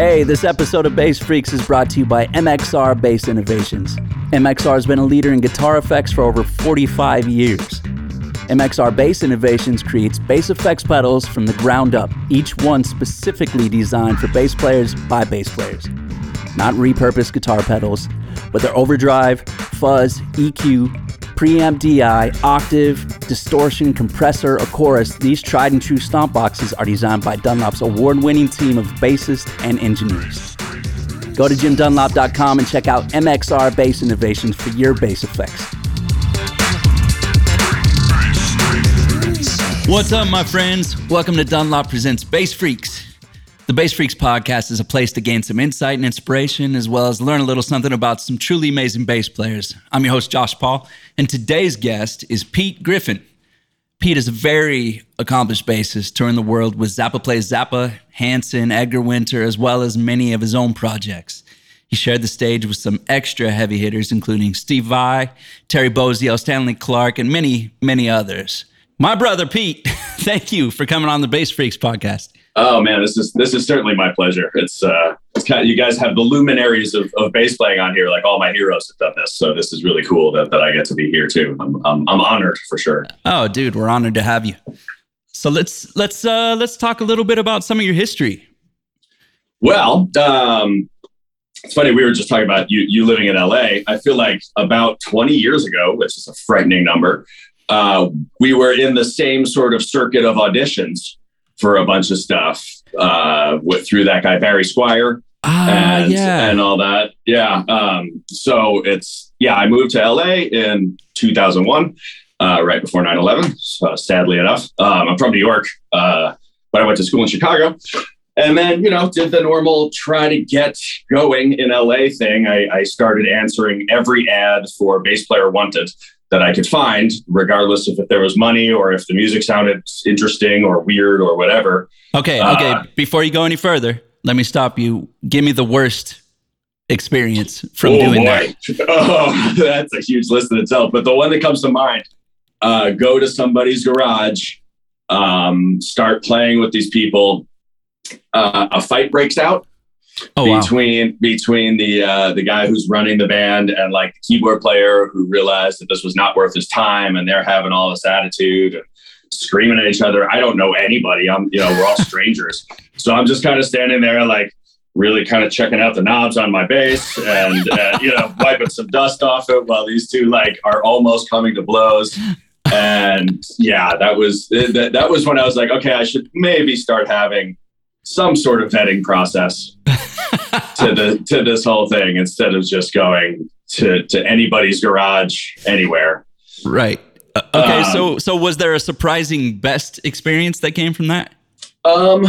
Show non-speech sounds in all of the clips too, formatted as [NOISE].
Hey, this episode of Bass Freaks is brought to you by MXR Bass Innovations. MXR has been a leader in guitar effects for over 45 years. MXR Bass Innovations creates bass effects pedals from the ground up, each one specifically designed for bass players by bass players. Not repurposed guitar pedals, but their overdrive, fuzz, EQ, preamp DI, octave, distortion, compressor, or chorus, these tried and true stomp boxes are designed by Dunlop's award winning team of bassists and engineers. Go to jimdunlop.com and check out MXR Bass Innovations for your bass effects. What's up, my friends? Welcome to Dunlop Presents Bass Freaks. The Bass Freaks podcast is a place to gain some insight and inspiration, as well as learn a little something about some truly amazing bass players. I'm your host, Josh Paul, and today's guest is Pete Griffin. Pete is a very accomplished bassist, touring the world with Zappa Plays Zappa, Hanson, Edgar Winter, as well as many of his own projects. He shared the stage with some extra heavy hitters, including Steve Vai, Terry Bozzio, Stanley Clarke, and many, many others. My brother Pete, [LAUGHS] thank you for coming on the Bass Freaks podcast. Oh man, this is this is certainly my pleasure. It's uh, it's kind of, you guys have the luminaries of, of bass playing on here. Like all my heroes have done this, so this is really cool that, that I get to be here too. I'm, I'm I'm honored for sure. Oh, dude, we're honored to have you. So let's let's uh, let's talk a little bit about some of your history. Well, um, it's funny we were just talking about you you living in LA. I feel like about 20 years ago, which is a frightening number, uh, we were in the same sort of circuit of auditions for a bunch of stuff uh, with, through that guy Barry Squire Ah, and yeah. and all that. Yeah. Um, so it's yeah, I moved to LA in 2001, uh, right before 9/11. So sadly enough, um, I'm from New York, uh, but I went to school in Chicago. And then, you know, did the normal try to get going in LA thing. I, I started answering every ad for Bass Player Wanted that I could find, regardless of if there was money or if the music sounded interesting or weird or whatever. Okay, Uh, okay. Before you go any further, let me stop you. Give me the worst experience from oh, doing boy. that. [LAUGHS] Oh, that's a huge list in itself. But the one that comes to mind, uh, go to somebody's garage, um, start playing with these people. Uh, a fight breaks out Oh wow. between between the uh, the guy who's running the band and like the keyboard player who realized that this was not worth his time, and they're having all this attitude and screaming at each other. I don't know anybody. I'm you know we're all strangers, [LAUGHS] so I'm just kind of standing there like really kind of checking out the knobs on my bass and uh, you know [LAUGHS] wiping some dust off it while these two like are almost coming to blows. And yeah, that was that, that was when I was like, okay, I should maybe start having some sort of vetting process to the to this whole thing instead of just going to to anybody's garage anywhere. Right. Uh, okay. Um, so so was there a surprising best experience that came from that? Um,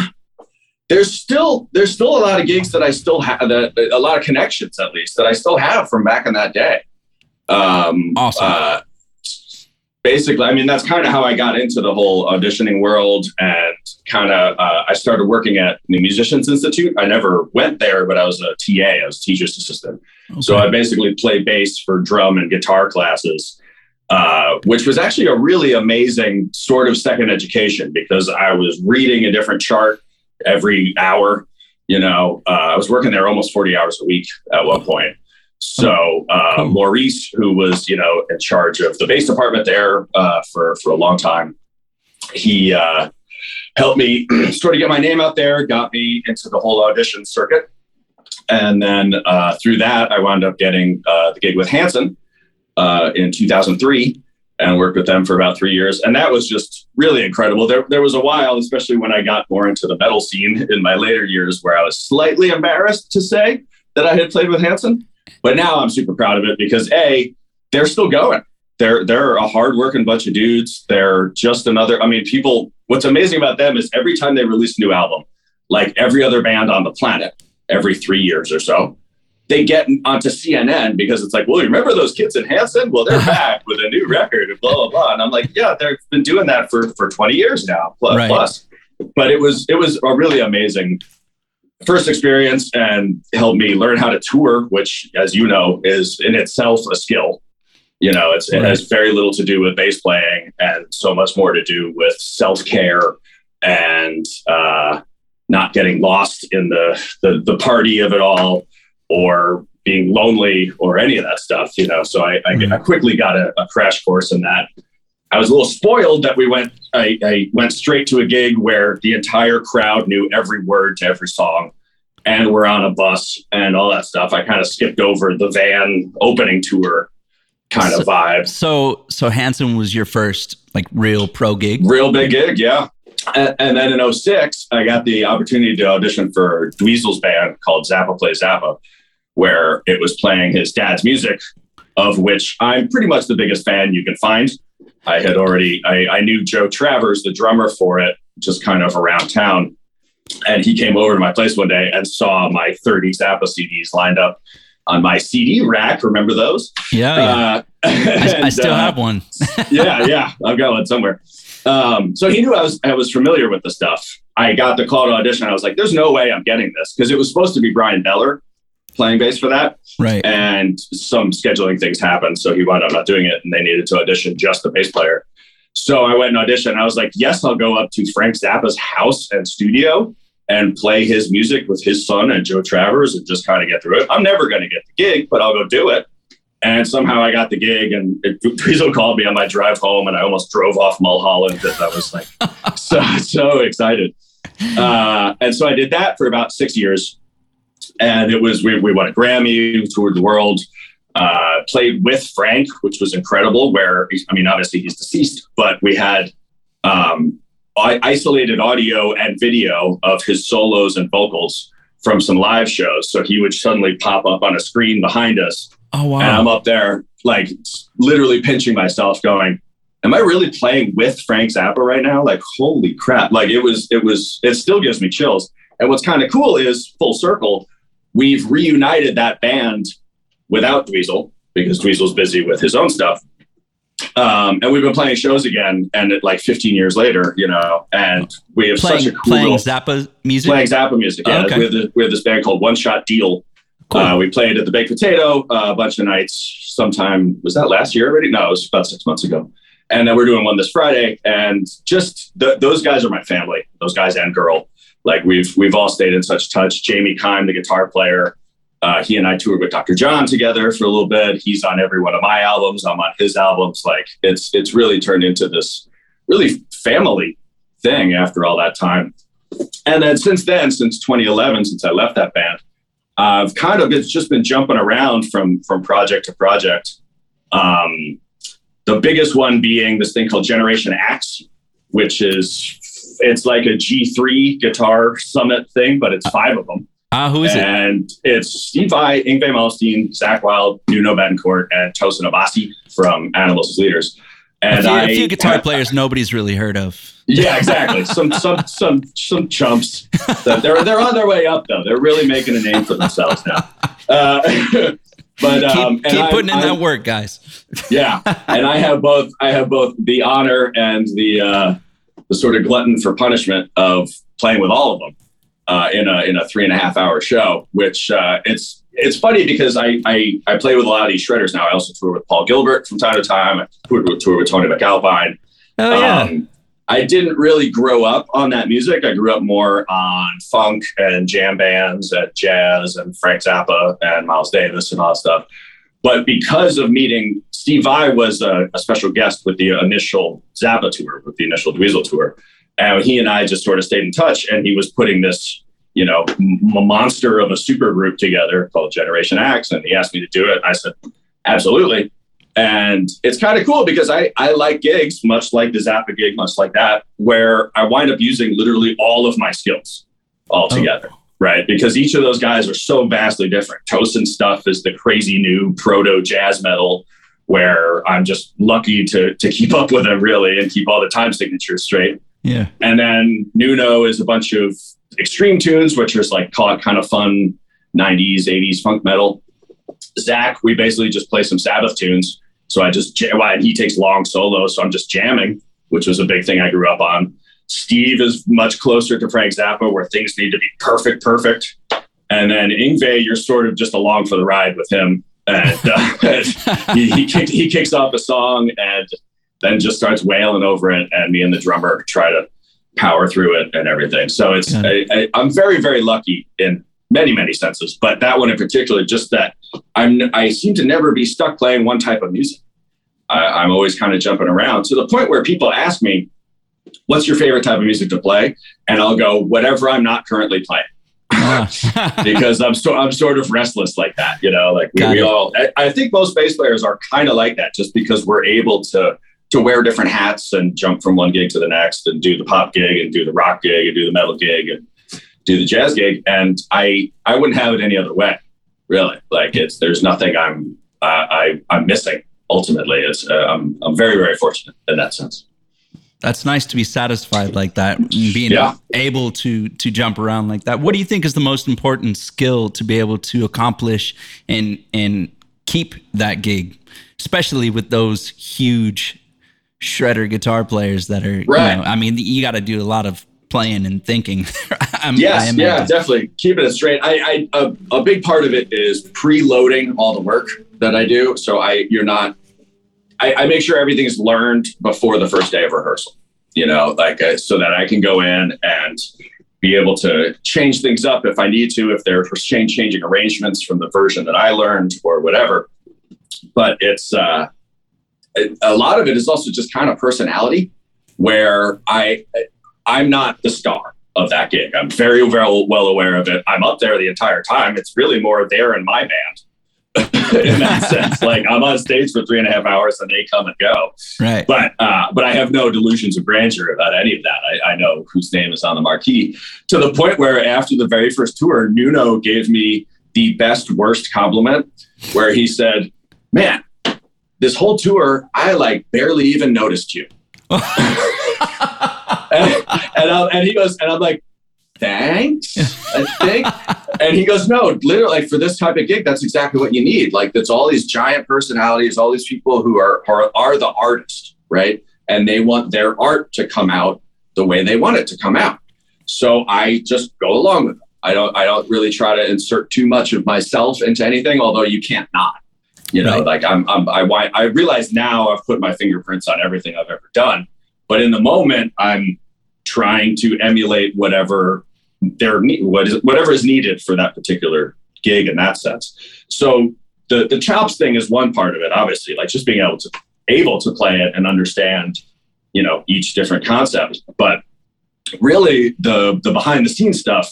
there's still there's still a lot of gigs that I still have that a lot of connections at least that I still have from back in that day. Um, Awesome. Uh, basically, I mean that's kind of how I got into the whole auditioning world and kind of uh, I started working at the Musicians Institute. I never went there, but I was a TA, I was a teacher's assistant. So I basically played bass for drum and guitar classes, uh, which was actually a really amazing sort of second education because I was reading a different chart every hour. You know, uh, I was working there almost 40 hours a week at one point. So uh. Maurice, who was you know in charge of the bass department there uh, for for a long time, he uh, helped me [CLEARS THROAT] sort of get my name out there, got me into the whole audition circuit. And then uh, through that, I wound up getting uh, the gig with Hanson uh, in 2003 and worked with them for about three years. And that was just really incredible. There, there was a while, especially when I got more into the metal scene in my later years, where I was slightly embarrassed to say that I had played with Hanson. But now I'm super proud of it because A, they're still going. They're, they're a hardworking bunch of dudes. They're just another, I mean, people, what's amazing about them is every time they release a new album, like every other band on the planet, every three years or so, they get onto CNN because it's like, well, you remember those kids in Hanson? Well, they're [LAUGHS] back with a new record and blah blah blah. And I'm like, yeah, they've been doing that for for 20 years now plus. Right. plus. But it was it was a really amazing first experience and helped me learn how to tour, which, as you know, is in itself a skill. You know, it's, it has very little to do with bass playing and so much more to do with self care and uh, not getting lost in the, the, the party of it all or being lonely or any of that stuff, you know. So I, I, mm-hmm. I quickly got a, a, crash course in that. I was a little spoiled that we went. I, I, went straight to a gig where the entire crowd knew every word to every song, and we're on a bus and all that stuff. I kind of skipped over the van opening tour kind so, of vibe. So, so Hanson was your first like real pro gig, real big gig, yeah. And, and then in 06, I got the opportunity to audition for Dweezil's band called Zappa Play Zappa, where it was playing his dad's music, of which I'm pretty much the biggest fan you can find. I had already, I, I knew Joe Travers, the drummer for it, just kind of around town. And he came over to my place one day and saw my 30 Zappa CDs lined up on my CD rack. Remember those? Yeah. Uh, [LAUGHS] I, I, still uh, have one. [LAUGHS] yeah, yeah. I've got one somewhere. Um, so he knew I was I was familiar with the stuff. I got the call to audition. I was like, "There's no way I'm getting this," because it was supposed to be Bryan Beller playing bass for that. Right. And some scheduling things happened, so he wound up not doing it, and they needed to audition just the bass player. So I went and auditioned. I was like, "Yes, I'll go up to Frank Zappa's house and studio and play his music with his son and Joe Travers and just kind of get through it. I'm never going to get the gig, but I'll go do it." And somehow I got the gig, and Dweezil [LAUGHS] called me on my drive home, and I almost drove off Mulholland because I was like [LAUGHS] so so excited. Uh, and so I did that for about six years, and it was we, we won a Grammy, toured the world, uh, played with Frank, which was incredible. Where I mean, obviously he's deceased, but we had um, isolated audio and video of his solos and vocals from some live shows. So he would suddenly pop up on a screen behind us Oh wow! And I'm up there, like literally pinching myself, going, "Am I really playing with Frank Zappa right now? Like, holy crap! Like it was, it was, it still gives me chills. And what's kind of cool is full circle, we've reunited that band without Dweezil because Dweezil's busy with his own stuff. Um, and we've been playing shows again, and it, like 15 years later, you know, and we have playing, such a cool playing Zappa music. Playing Zappa music, yeah. Oh, okay. we, have we have this band called One Shot Deal, Cool. Uh, we played at the Baked Potato uh, a bunch of nights. Sometime was that last year already? No, it was about six months ago. And then we're doing one this Friday. And just th- those guys are my family. Those guys and girl. Like we've we've all stayed in such touch. Jamie Kime, the guitar player, uh, he and I toured with Dr. John together for a little bit. He's on every one of my albums. I'm on his albums. Like it's it's really turned into this really family thing after all that time. And then since then, since 2011, since I left that band, I've kind of it's just been jumping around from from project to project. Um, the biggest one being this thing called Generation Axe, which is it's like a G3 guitar summit thing, but it's five of them. Ah, uh, who is and it? And it's Steve Vai, Yngwie Malmsteen, Zakk Wylde, Nuno Bettencourt, and Tosin Abasi from Animals as Leaders. And a few, I, a few guitar players nobody's really heard of. Yeah, exactly. some some some some chumps. They're they're on their way up though. They're really making a name for themselves now. Uh, [LAUGHS] but um, keep, keep putting I, in I, that work, guys. yeah, and I have both. I have both the honor and the uh, the sort of glutton for punishment of playing with all of them uh, in a in a three and a half hour show. Which uh, it's it's funny because I, I, I play with a lot of these shredders now. I also tour with Paul Gilbert from time to time. I tour with, tour with Tony MacAlpine. Oh yeah. Um, I didn't really grow up on that music. I grew up more on funk and jam bands and jazz and Frank Zappa and Miles Davis and all that stuff. But because of meeting Steve Vai was a, a special guest with the initial Zappa tour, with the initial Dweezil tour. And he and I just sort of stayed in touch. And he was putting this you know, a monster of a super group together called Generation Axe. And he asked me to do it. I said, absolutely. And it's kind of cool because I, I like gigs, much like the Zappa gig, much like that, where I wind up using literally all of my skills all oh. together. Oh. Right. Because each of those guys are so vastly different. Tosin stuff is the crazy new proto jazz metal where I'm just lucky to to keep up with them really and keep all the time signatures straight. Yeah. And then Nuno is a bunch of extreme tunes, which is like kind of fun 90s, 80s funk metal. Zakk, we basically just play some Sabbath tunes. So I just, well, he takes long solos. So I'm just jamming, which was a big thing I grew up on. Steve is much closer to Frank Zappa, where things need to be perfect, perfect. And then Yngwie, you're sort of just along for the ride with him. And, uh, [LAUGHS] he, he, kick, he kicks off a song and then just starts wailing over it. And me and the drummer try to power through it and everything. So it's I, I, I'm very very lucky in many many senses, but that one in particular, just that I'm I seem to never be stuck playing one type of music. I, I'm always kind of jumping around to the point where people ask me, "What's your favorite type of music to play?" And I'll go, "Whatever I'm not currently playing." Ah. [LAUGHS] [LAUGHS] because I'm so I'm sort of restless like that, you know. Like we, we all, I, I, think most bass players are kind of like that, just because we're able to to wear different hats and jump from one gig to the next, and do the pop gig and do the rock gig and do the metal gig and do the jazz gig. And I I wouldn't have it any other way, really. Like it's there's nothing I'm uh, I I'm missing. Ultimately, it's uh, I'm I'm very very fortunate in that sense that's nice to be satisfied like that being yeah. able to to jump around like that. What do you think is the most important skill to be able to accomplish and and keep that gig especially with those huge shredder guitar players that are right. You know, i mean you got to do a lot of playing and thinking. [LAUGHS] Yes yeah definitely. Keeping it straight. I, I a, a big part of it is preloading all the work that i do. So i you're not I, I make sure everything's learned before the first day of rehearsal. You know, like uh, so that I can go in and be able to change things up if I need to, if there's change changing arrangements from the version that I learned or whatever. But it's uh, a lot of it is also just kind of personality, where I I'm not the star of that gig. I'm very well well aware of it. I'm up there the entire time. It's really more there in my band [LAUGHS] in that sense. Like I'm on stage for three and a half hours and they come and go. Right. But uh, but I have no delusions of grandeur about any of that. I, I know whose name is on the marquee to the point where after the very first tour, Nuno gave me the best worst compliment where he said, Man, this whole tour, I like barely even noticed you. [LAUGHS] [LAUGHS] and, and, and he goes, and I'm like, thanks, I think. and he goes, no, literally, like for this type of gig, that's exactly what you need. Like, that's all these giant personalities, all these people who are, are, are the artist, right? And they want their art to come out the way they want it to come out. So I just go along with it. I don't, I don't really try to insert too much of myself into anything, although you can't not. You know, right. like I'm, I'm, I, I realize now I've put my fingerprints on everything I've ever done, but in the moment, I'm trying to emulate whatever their what is whatever is needed for that particular gig in that sense. So the the chops thing is one part of it, obviously, like just being able to able to play it and understand, you know, each different concept. But really, the the behind the scenes stuff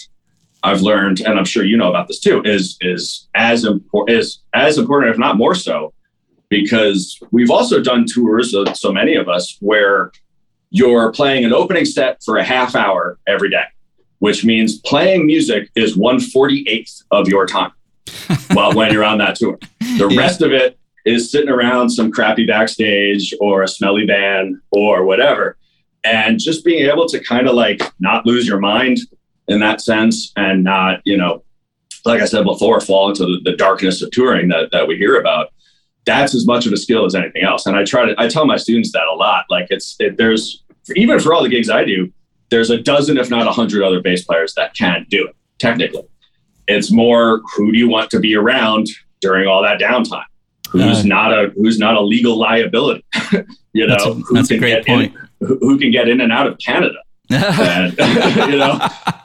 I've learned, and I'm sure you know about this too, is is as important is as important, if not more so, because we've also done tours, so, so many of us, where you're playing an opening set for a half hour every day which means playing music is 148th of your time [LAUGHS] while when you're on that tour. The yeah. rest of it is sitting around some crappy backstage or a smelly band or whatever. And just being able to kind of like not lose your mind in that sense and not, you know, like I said before, fall into the, the darkness of touring that, that we hear about. That's as much of a skill as anything else. And I try to, I tell my students that a lot. Like it's, it, there's, even for all the gigs I do, there's a dozen, if not a hundred other bass players that can do it technically. It's more who do you want to be around during all that downtime? Who's uh, not a who's not a legal liability? [LAUGHS] you know, that's a, who can get point. In, who can get in and out of Canada? [LAUGHS] and, [LAUGHS] you know,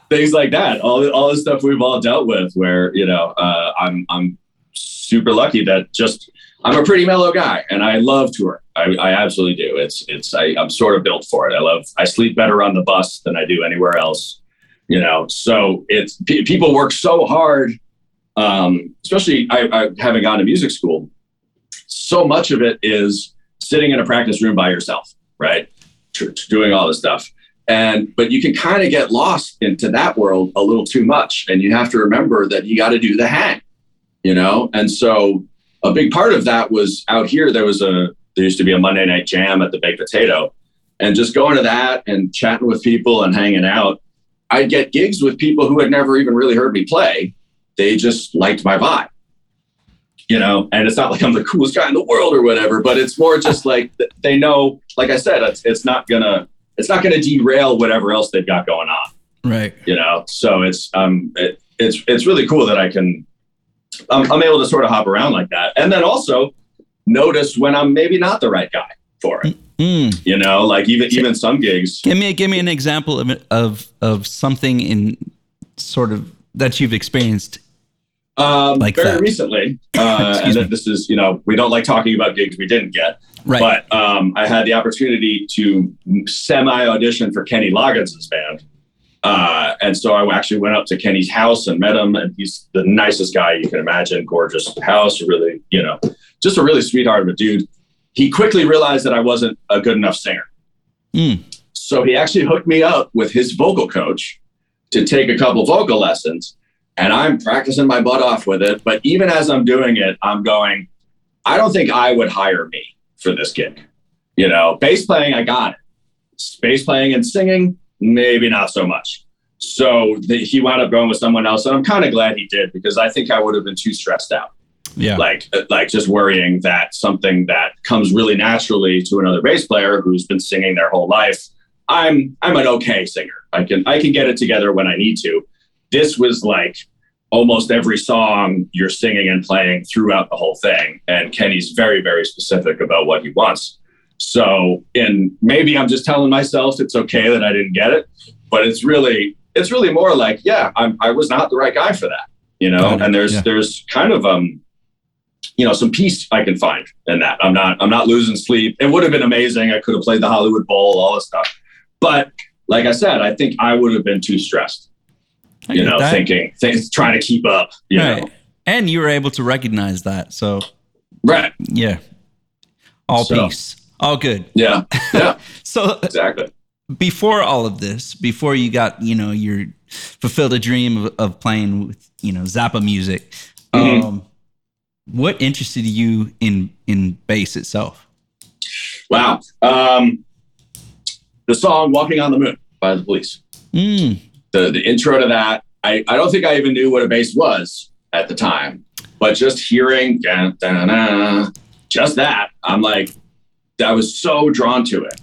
things like that. All all the stuff we've all dealt with. Where you know, uh, I'm I'm super lucky that just I'm a pretty mellow guy and I love touring. I, I absolutely do. It's it's I, I'm sort of built for it. I love I sleep better on the bus than I do anywhere else. You know, so it's p- people work so hard, um, especially I, I having gone to music school. So much of it is sitting in a practice room by yourself, right? doing all this stuff and but you can kind of get lost into that world a little too much and you have to remember that you got to do the hang you know and so a big part of that was out here there was a there used to be a Monday night jam at the Baked Potato. And just going to that and chatting with people and hanging out, I'd get gigs with people who had never even really heard me play. They just liked my vibe. You know, and it's not like I'm the coolest guy in the world or whatever, but it's more just [LAUGHS] like they know, like I said, it's, it's not gonna it's not gonna derail whatever else they've got going on. Right. You know, so it's um it, it's it's really cool that I can I'm, I'm able to sort of hop around like that. And then also notice when I'm maybe not the right guy for it. Mm. You know, like even even some gigs. Give me give me an example of of of something in sort of that you've experienced. Um, like very that. recently, [COUGHS] uh, and this is you know we don't like talking about gigs we didn't get. Right. But um, I had the opportunity to semi audition for Kenny Loggins' band. Uh, and so I actually went up to Kenny's house and met him, and he's the nicest guy you can imagine. Gorgeous house, really, you know, just a really sweetheart of a dude. He quickly realized that I wasn't a good enough singer. Mm. So he actually hooked me up with his vocal coach to take a couple vocal lessons. And I'm practicing my butt off with it. But even as I'm doing it, I'm going, I don't think I would hire me for this gig. You know, bass playing, I got it. Bass playing and singing, maybe not so much. So the, he wound up going with someone else, and I'm kind of glad he did because I think I would have been too stressed out. Yeah, like uh, like just worrying that something that comes really naturally to another bass player who's been singing their whole life. I'm I'm an okay singer. I can I can get it together when I need to. This was like almost every song you're singing and playing throughout the whole thing. And Kenny's very, very specific about what he wants. So, and maybe I'm just telling myself it's okay that I didn't get it, but it's really, it's really more like, yeah, I'm, I was not the right guy for that, you know. And there's, yeah. there's kind of um, you know, some peace I can find in that. I'm not, I'm not losing sleep. It would have been amazing. I could have played the Hollywood Bowl, all this stuff, but like I said, I think I would have been too stressed you know, that. thinking, things, trying to keep up, you right. know. And you were able to recognize that. So, right. Yeah. All so, peace. All good. Yeah. Yeah. [LAUGHS] so, exactly. Before all of this, before you got, you know, your fulfilled a dream of, of playing with, you know, Zappa music, mm-hmm. um, what interested you in in bass itself? Wow. Um, the song Walking on the Moon by the police. Mm the the intro to that. I, I don't think I even knew what a bass was at the time, but just hearing just that, I'm like, I was so drawn to it.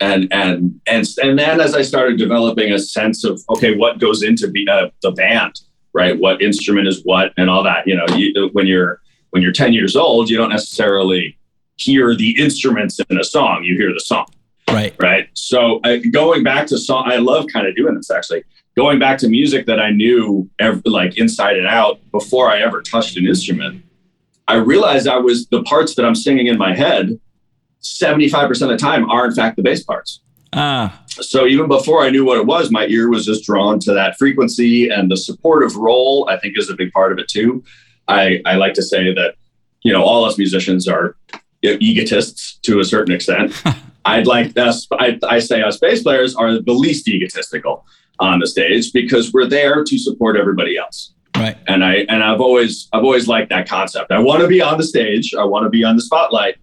And and and and then as I started developing a sense of okay, what goes into be, uh, the band, right? What instrument is what, and all that. You know, you, when you're when you're 10 years old, you don't necessarily hear the instruments in a song. You hear the song. Right. Right. So uh, going back to song, I love kind of doing this actually going back to music that I knew ever, like inside and out before I ever touched an instrument, I realized I was the parts that I'm singing in my head, 75% of the time are in fact the bass parts. Ah. So even before I knew what it was, my ear was just drawn to that frequency and the supportive role, I think is a big part of it too. I, I like to say that, you know, all us musicians are egotists to a certain extent. [LAUGHS] I'd like us, I, I say us bass players are the least egotistical on the stage because we're there to support everybody else. Right. And I and I've always I've always liked that concept. I want to be on the stage. I want to be on the spotlight,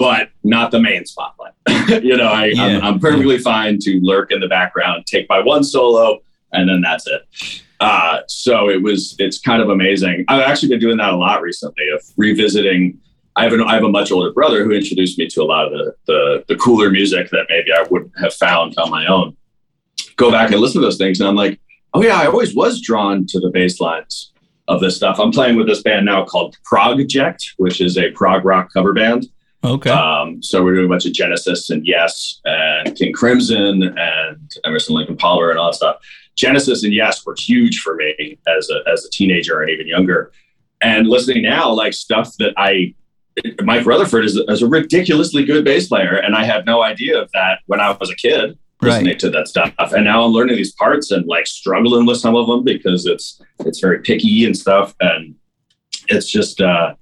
but not the main spotlight. [LAUGHS] you know, I, yeah. I'm, I'm, perfectly fine to lurk in the background, take my one solo, and then that's it. Uh, so it was it's kind of amazing. I've actually been doing that a lot recently of revisiting. I have, an, I have a much older brother who introduced me to a lot of the, the, the cooler music that maybe I wouldn't have found on my own go back and listen to those things, and I'm like, oh yeah, I always was drawn to the bass lines of this stuff. I'm playing with this band now called Progject, which is a prog rock cover band. Okay. Um, so we're doing a bunch of Genesis and Yes and King Crimson and Emerson Lake and Palmer and all that stuff. Genesis and Yes were huge for me as a as a teenager and even younger. And listening now, like stuff that I Mike Rutherford is, is a ridiculously good bass player, and I had no idea of that when I was a kid listening right. to that stuff. And now I'm learning these parts and like struggling with some of them because it's it's very picky and stuff. And it's just uh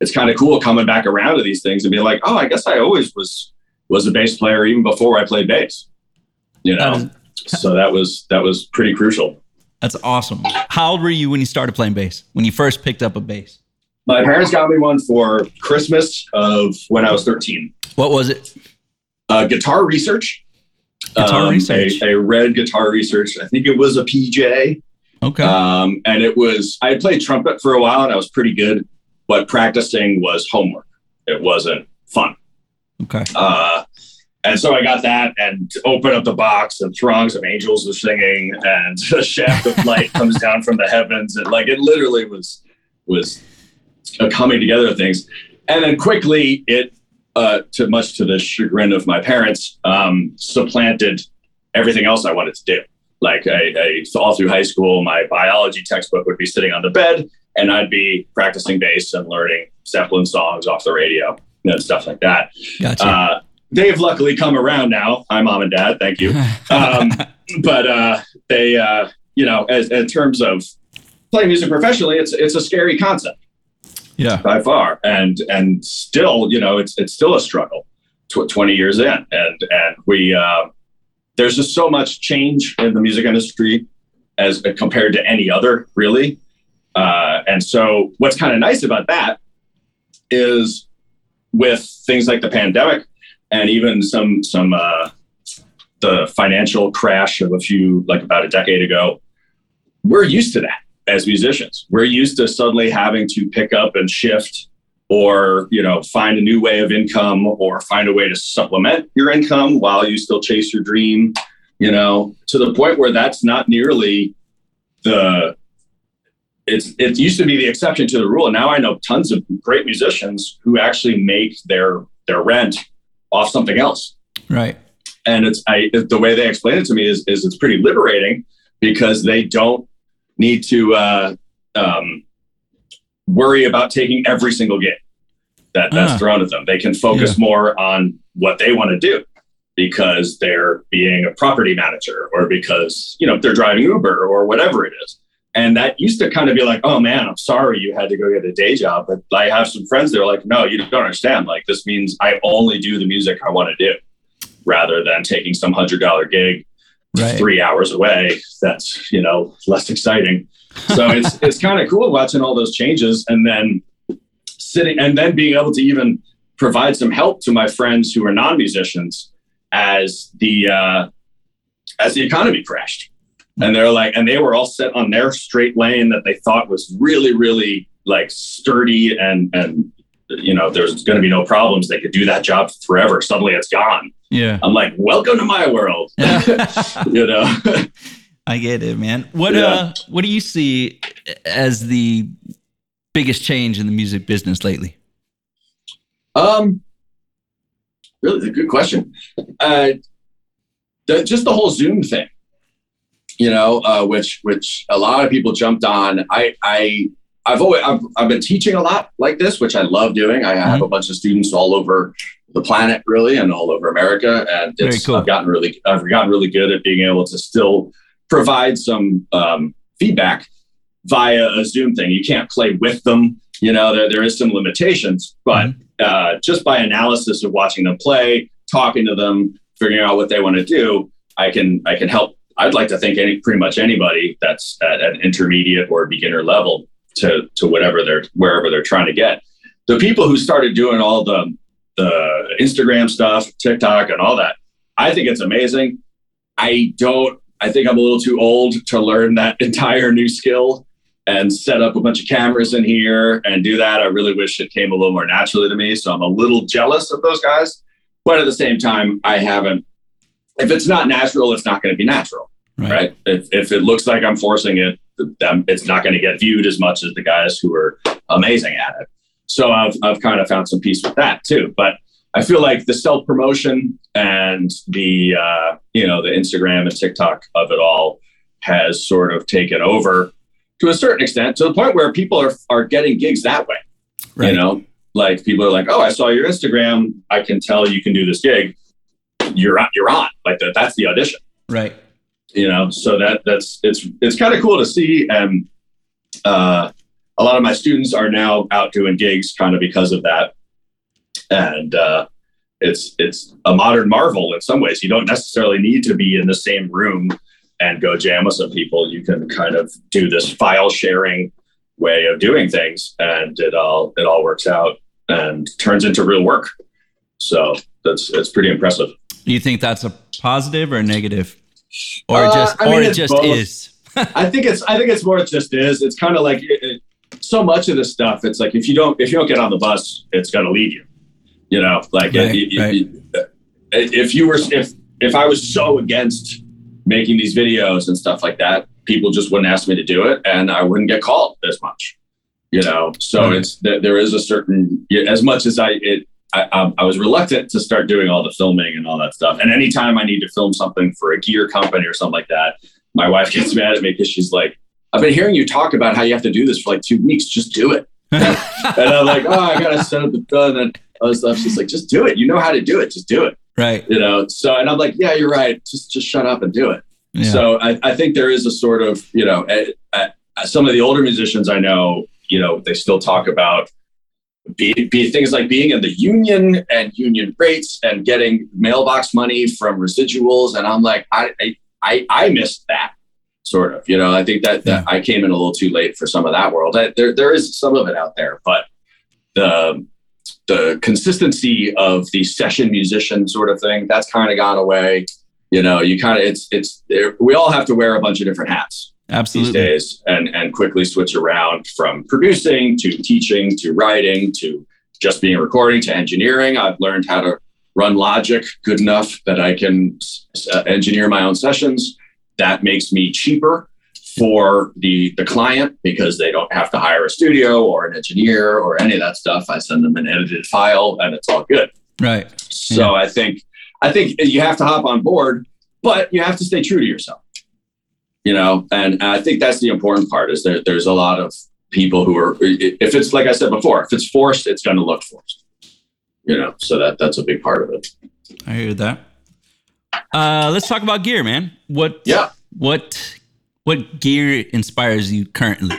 it's kind of cool coming back around to these things and being like, oh, I guess I always was was a bass player even before I played bass. You know. Um, so that was that was pretty crucial. That's awesome. How old were you when you started playing bass? When you first picked up a bass? My parents got me one for Christmas of when I was 13. What was it? Uh, guitar research. Guitar um, research. A, a, red guitar research. I think it was a PJ. Okay. Um, and it was I had played trumpet for a while and I was pretty good, but practicing was homework. It wasn't fun. Okay. Uh, and so I got that and open up the box and throngs of angels were singing and [LAUGHS] a shaft of light comes down from the heavens and like it literally was was a coming together of things. And then quickly it uh, to much to the chagrin of my parents, um, supplanted everything else I wanted to do. Like I, I, all through high school, my biology textbook would be sitting on the bed, and I'd be practicing bass and learning Zeppelin songs off the radio and stuff like that. Gotcha. Uh, they've luckily come around now. Hi, mom and dad. Thank you. [LAUGHS] Um, but uh, they, uh, you know, as in terms of playing music professionally, it's it's a scary concept yeah. by far, and and still, you know, it's it's still a struggle. Tw- Twenty years in, and and we uh, there's just so much change in the music industry as compared to any other, really. Uh, and so, what's kind of nice about that is with things like the pandemic and even some some uh, the financial crash of a few like about a decade ago, we're used to that as musicians. We're used to suddenly having to pick up and shift or you know find a new way of income or find a way to supplement your income while you still chase your dream you know to the point where that's not nearly the it's it used to be the exception to the rule and now i know tons of great musicians who actually make their their rent off something else Right. and it's I the way they explain it to me is is it's pretty liberating because they don't need to uh, um, worry about taking every single gig that that's Ah. thrown at them. They can focus more on what they want to do because they're being a property manager or because you know they're driving Uber or whatever it is. And that used to kind of be like, oh man, I'm sorry you had to go get a day job. But I have some friends that are like, no, you don't understand. Like this means I only do the music I want to do rather than taking some hundred dollar gig Right. three hours away. That's you know less exciting. So [LAUGHS] it's it's kind of cool watching all those changes and then sitting and then being able to even provide some help to my friends who are non musicians as the uh, as the economy crashed. And they're like, and they were all set on their straight lane that they thought was really, really like sturdy and and you know there's going to be no problems. They could do that job forever. Suddenly it's gone. Yeah. I'm like, welcome to my world. [LAUGHS] you know. [LAUGHS] I get it, man. What Yeah. uh what do you see as the biggest change in the music business lately? Um, really, a good question. Uh, the, just the whole Zoom thing, you know, uh, which which a lot of people jumped on. I I I've always I've, I've been teaching a lot like this, which I love doing. I have a bunch of students all over the planet, really, and all over America, and it's cool. I've gotten really I've gotten really good at being able to still provide some um, feedback via a Zoom thing. You can't play with them. You know, there, there is some limitations, but uh, just by analysis of watching them play, talking to them, figuring out what they want to do, I can I can help. I'd like to think any pretty much anybody that's at an intermediate or beginner level to to whatever they're wherever they're trying to get. The people who started doing all the the Instagram stuff, TikTok, and all that, I think it's amazing. I don't. I think I'm a little too old to learn that [LAUGHS] entire new skill and set up a bunch of cameras in here and do that. I really wish it came a little more naturally to me. So I'm a little jealous of those guys. But at the same time, I haven't. If it's not natural, it's not going to be natural, Right. right? If, if it looks like I'm forcing it, then it's not going to get viewed as much as the guys who are amazing at it. So I've, I've kind of found some peace with that too. But I feel like the self promotion and the uh, you know the Instagram and TikTok of it all has sort of taken over to a certain extent to the point where people are are getting gigs that way. Right. You know, like people are like, "Oh, I saw your Instagram. I can tell you can do this gig. You're on. You're on. Like that. That's the audition." Right. you know so that that's it's it's kind of cool to see and uh, a lot of my students are now out doing gigs kind of because of that and uh, it's it's a modern marvel in some ways you don't necessarily need to be in the same room and go jam with some people you can kind of do this file sharing way of doing things and it all it all works out and turns into real work so that's it's pretty impressive Do you think that's a positive or a negative? Or Uh, just I mean, or it just both. is. [LAUGHS] I think it's I think it's more it just is. It's kind of like it, it, so much of this stuff. It's like if you don't if you don't get on the bus, it's gonna leave you. You know, like Right, it- right. it- if you were if if I was so against making these videos and stuff like that, people just wouldn't ask me to do it, and I wouldn't get called as much. You know, so Right. it's there is a certain as much as I it I, I, I was reluctant to start doing all the filming and all that stuff. And anytime I need to film something for a gear company or something like that, my wife gets mad at me because she's like, I've been hearing you talk about how you have to do this for like two weeks. Just do it. [LAUGHS] and I'm like, oh, I gotta set up the gun and all this stuff. She's like, just do it. You know how to do it. Just do it. Right. You know. So, and I'm like, yeah, you're right. Just just shut up and do it. Yeah. So I, I think there is a sort of you know, eh, eh, some of the older musicians I know, you know, they still talk about be, be things like being in the union and union rates and getting mailbox money from residuals. And I'm like, I, I, I, I missed that sort of, you know, I think that, that I came in a little too late for some of that world. There, there is some of it out there, but the, the consistency of the session musician sort of thing, that's kind of gone away. You know, you kind of, it's, it's, we all have to wear a bunch of different hats Absolutely. these days and and quickly switch around from producing to teaching to writing to just being recording to engineering i've learned how to run logic good enough that i can uh, engineer my own sessions that makes me cheaper for the the client because they don't have to hire a studio or an engineer or any of that stuff i send them an edited file and it's all good Right. so Yeah. i think i think you have to hop on board but you have to stay true to yourself you know and i think that's the important part is there, there's a lot of people who are if it's like i said before if it's forced it's going to look forced you know so that that's a big part of it I hear that. Uh, let's talk about gear, man. What? yeah What? What gear inspires you currently?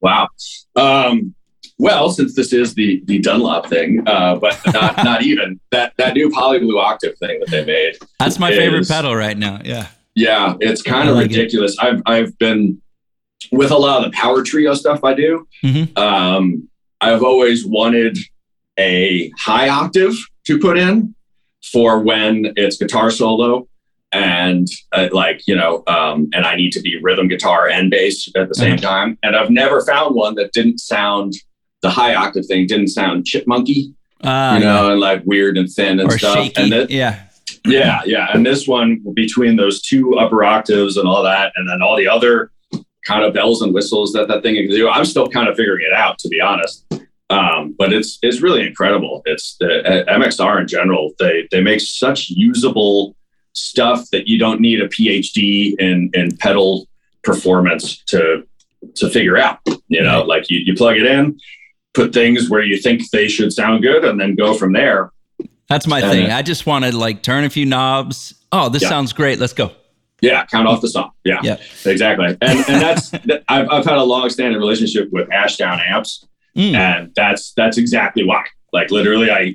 wow um well since this is the the dunlop thing uh but not [LAUGHS] not even that that new Poly Blue octave thing that they made That's my favorite pedal right now. Yeah. Yeah, it's kind I of like it. ridiculous. I've I've been with a lot of the power trio stuff I do. Mhm. Um, I've always wanted a high octave to put in for when it's guitar solo and uh, like you know um, and I need to be rhythm guitar and bass at the same Mhm. time. And I've never found one that didn't sound the high octave thing didn't sound chipmunky, Uh, you know, and like weird and thin and or stuff. shaky. And that, yeah. Yeah, yeah. And this one between those two upper octaves and all that, and then all the other kind of bells and whistles that that thing can do. I'm still kind of figuring it out, to be honest. Um, but it's it's really incredible. It's the uh, MXR in general. They they make such usable stuff that you don't need a PhD in in pedal performance to to figure out. You know, like you you plug it in, put things where you think they should sound good, and then go from there. That's my And, thing. I just want to like turn a few knobs. Oh, this Yeah. sounds great. Let's go. Yeah, count off the song. Yeah, Yeah. exactly. And and that's that- [LAUGHS] I've I've had a long standing relationship with Ashdown amps, Mm. and that's that's exactly why. Like literally, I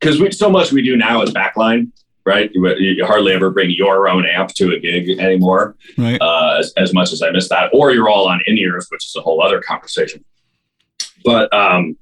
because we so much we do now is backline, right? You, you hardly ever bring your own amp to a gig anymore. Right. Uh, as, as much as I miss that, or you're all on in ears, which is a whole other conversation. But um,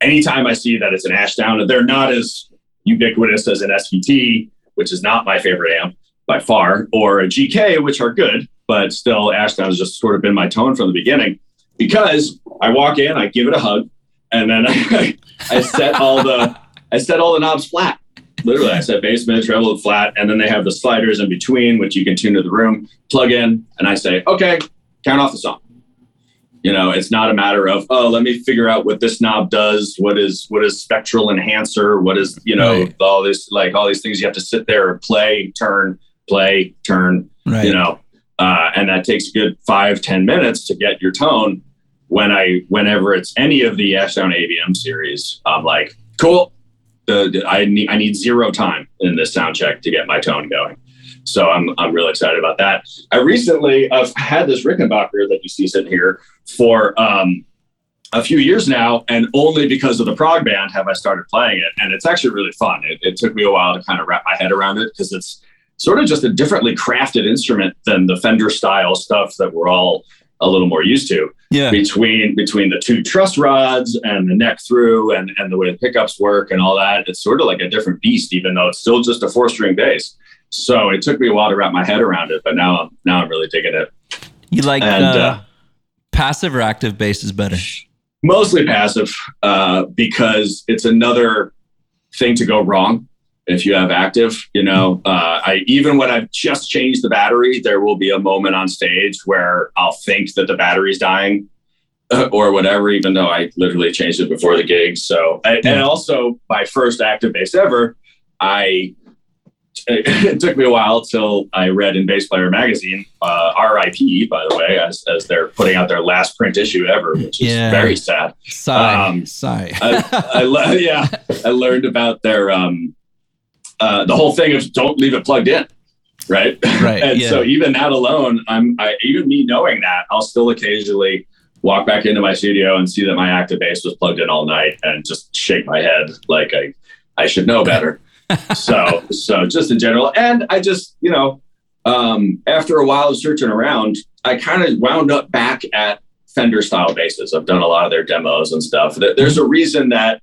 anytime I see that it's an Ashdown, they're not as ubiquitous as an SVT, which is not my favorite amp by far, or a GK, which are good, but still Ashdown has just sort of been my tone from the beginning. Because I walk in, I give it a hug, and then I, [LAUGHS] I set all the I set all the knobs flat. Literally, I set bass, mid, treble, flat, and then they have the sliders in between, which you can tune to the room. Plug in, and I say, "Okay, count off the song." You know, it's not a matter of oh, let me figure out what this knob does. What is what is spectral enhancer? What is you know Right. all this like all these things you have to sit there and play, turn, play, turn. Right. You know, uh, and that takes a good five ten minutes to get your tone. When I whenever it's any of the Ashdown ABM series, I'm like, cool. The- I need I need zero time in this sound check to get my tone going. So I'm I'm really excited about that. I recently I've had this Rickenbacker that you see sitting here for um, a few years now, and only because of the prog band have I started playing it, and it's actually really fun. It, it took me a while to kind of wrap my head around it because it's sort of just a differently crafted instrument than the Fender style stuff that we're all a little more used to yeah. between between the two truss rods and the neck through and and the way the pickups work and all that it's sort of like a different beast even though it's still just a four string bass so it took me a while to wrap my head around it but now i'm now i'm really digging it You like And, uh, uh, passive or active bass is better. mostly passive uh, because it's another thing to go wrong if you have active you know uh, i even when i've just changed the battery there will be a moment on stage where i'll think that the battery's dying or whatever, even though I literally changed it before the gig. So, I, and also my first active bass ever, I it took me a while till I read in Bass Player magazine, uh, RIP, by the way, as, as they're putting out their last print issue ever, which is Yeah. very sad. Sigh. Um, sigh. I, I le- [LAUGHS] yeah, I learned about their um, uh, the whole thing of don't leave it plugged in, right? Right, [LAUGHS] and yeah. so even that alone, I'm I, even me knowing that, I'll still occasionally walk back into my studio and see that my active bass was plugged in all night and just shake my head like I I should know better. So so just in general, and I just you know um, after a while of searching around, I kind of wound up back at Fender style basses. I've done a lot of their demos and stuff. There's a reason that,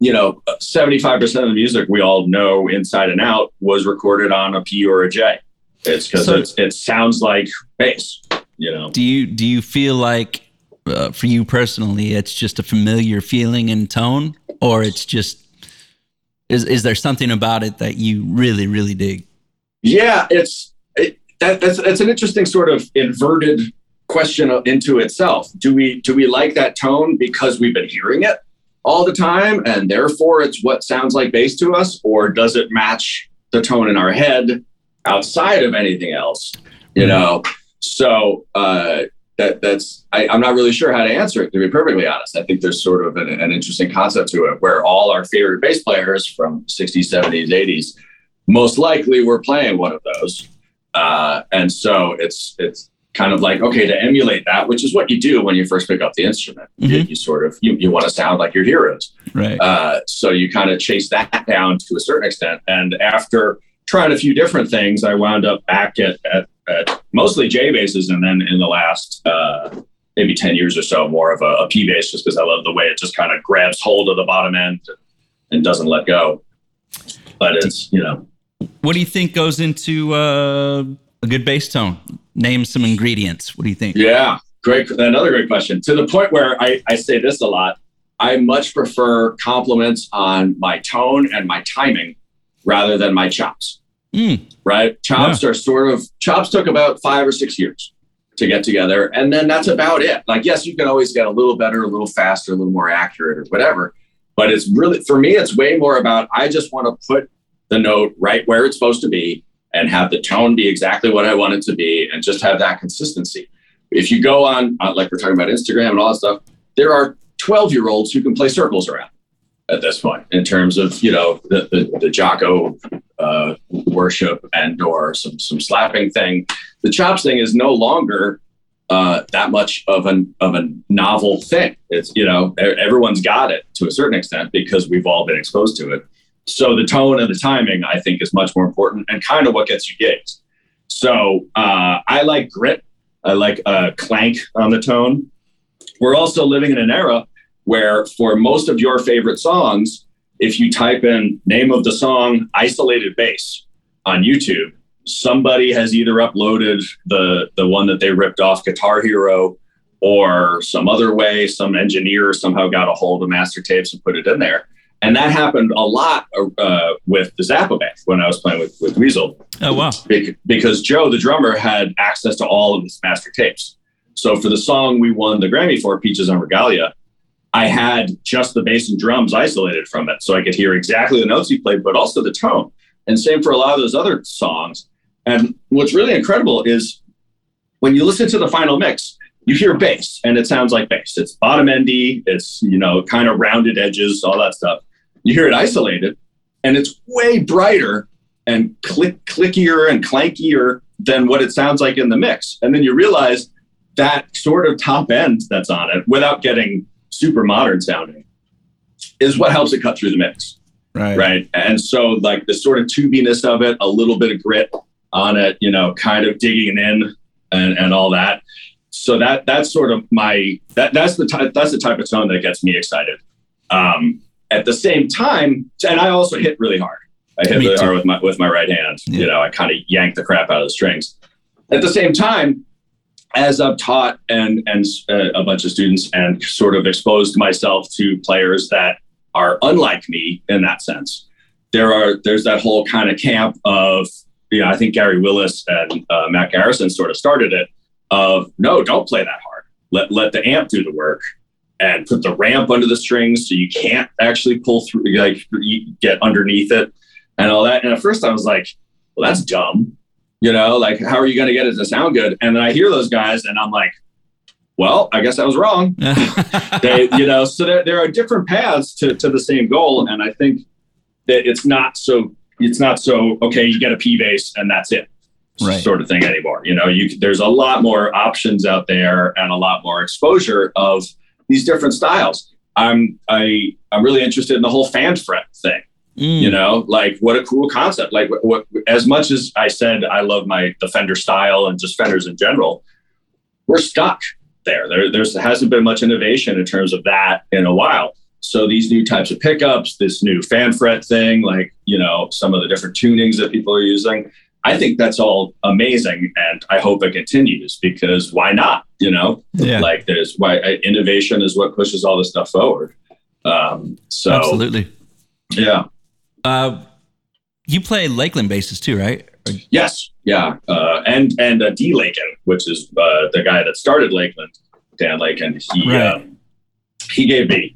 you know, 75% of the music we all know inside and out was recorded on a P or a J. It's because So- it sounds like bass, you know. do you do you feel like uh, for you personally it's just a familiar feeling and tone or it's just is is there something about it that you really really dig Yeah, it's it, that, that's that's an interesting sort of inverted question into itself. Do we do we like that tone because we've been hearing it all the time, and therefore it's what sounds like bass to us, or does it match the tone in our head outside of anything else? You know, so uh, that that's I, I'm not really sure how to answer it. To be perfectly honest, I think there's sort of an, an interesting concept to it, where all our favorite bass players from 60s, 70s, 80s most likely we're playing one of those. Uh, and so it's it's kind of like okay to emulate that, which is what you do when you first pick up the instrument. You, Mhm. you sort of you, you want to sound like your heroes. right Uh, so you kind of chase that down to a certain extent. And after trying a few different things, I wound up back at, at, at mostly J basses, and then in the last uh, maybe ten years or so, more of a, a P bass, just because I love the way it just kind of grabs hold of the bottom end and doesn't let go. But it's you know what do you think goes into uh, a good bass tone name some ingredients what do you think Yeah, great. Another great question. To the point where I, I say this a lot. I much prefer compliments on my tone and my timing rather than my chops. Mm. Right? Chops are sort of chops took about five or six years to get together, and then that's about it. Like, yes, you can always get a little better, a little faster, a little more accurate, or whatever. But it's really for me, it's way more about I just want to put the note right where it's supposed to be and have the tone be exactly what I want it to be, and just have that consistency if you go on, uh, like we're talking about Instagram and all that stuff, there are 12 year olds who can play circles around at this point in terms of, you know, the, the, the Jaco uh, worship and or some, some slapping thing. The chops thing is no longer uh, that much of an, of a novel thing. It's, you know, everyone's got it to a certain extent because we've all been exposed to it. So the tone and the timing, I think, is much more important and kind of what gets you gigs. So uh, I like grit. I like a clank on the tone. We're also living in an era where, for most of your favorite songs, if you type in name of the song isolated bass on YouTube, somebody has either uploaded the the one that they ripped off Guitar Hero or some other way, some engineer somehow got a hold of master tapes and put it in there. And that happened a lot uh, with the Zappa band when I was playing with, with Dweezil oh wow because Joe, the drummer, had access to all of his master tapes. So for the song we won the Grammy for, Peaches en Regalia, I had just the bass and drums isolated from it. So I could hear exactly the notes he played, but also the tone. And same for a lot of those other songs. And what's really incredible is when you listen to the final mix, you hear bass and it sounds like bass. It's bottom endy, it's, you know, kind of rounded edges, all that stuff. You hear it isolated and it's way brighter and click clickier and clankier than what it sounds like in the mix. And then you realize that sort of top end that's on it without getting super modern sounding is what helps it cut through the mix. right Right. And so like the sort of tubiness of it, a little bit of grit on it, you know, kind of digging in and, and all that. So that that's sort of my that that's the type that's the type of tone that gets me excited. Um, at the same time, and I also hit really hard. I hit Me really too. hard with my with my right hand. Yeah. You know, I kind of yank the crap out of the strings. At the same time, as I've taught and and uh, a bunch of students and sort of exposed myself to players that are unlike me in that sense, there are there's that whole kind of camp of you know I think Gary Willis and uh, Matt Garrison sort of started it of no don't play that hard. Let let the amp do the work and put the ramp under the strings so you can't actually pull through like get underneath it and all that. And at first i was like well that's dumb you know like how are you going to get it to sound good? And then i hear those guys and i'm like well i guess i was wrong. [LAUGHS] They, you know so there, there are different paths to, to the same goal. And i think that it's not so it's not so okay you get a p bass and that's it Right. sort of thing anymore. You know you there's a lot more options out there and a lot more exposure of these different styles. I'm i i'm really interested in the whole fan fret thing Mm. you know like what a cool concept like what, what as much as i said i love my the fender style and just fenders in general we're stuck there there there's hasn't been much innovation in terms of that in a while so these new types of pickups this new fan fret thing like you know some of the different tunings that people are using i think that's all amazing and i hope it continues because why not you know Yeah. like there's why innovation is what pushes all this stuff forward um so Absolutely. yeah Uh, you play Lakland basses too, right? Or- Yes, yeah, uh, and and uh, D Lakin, which is uh, the guy that started Lakland, Dan Lakin. He Right. um, he gave me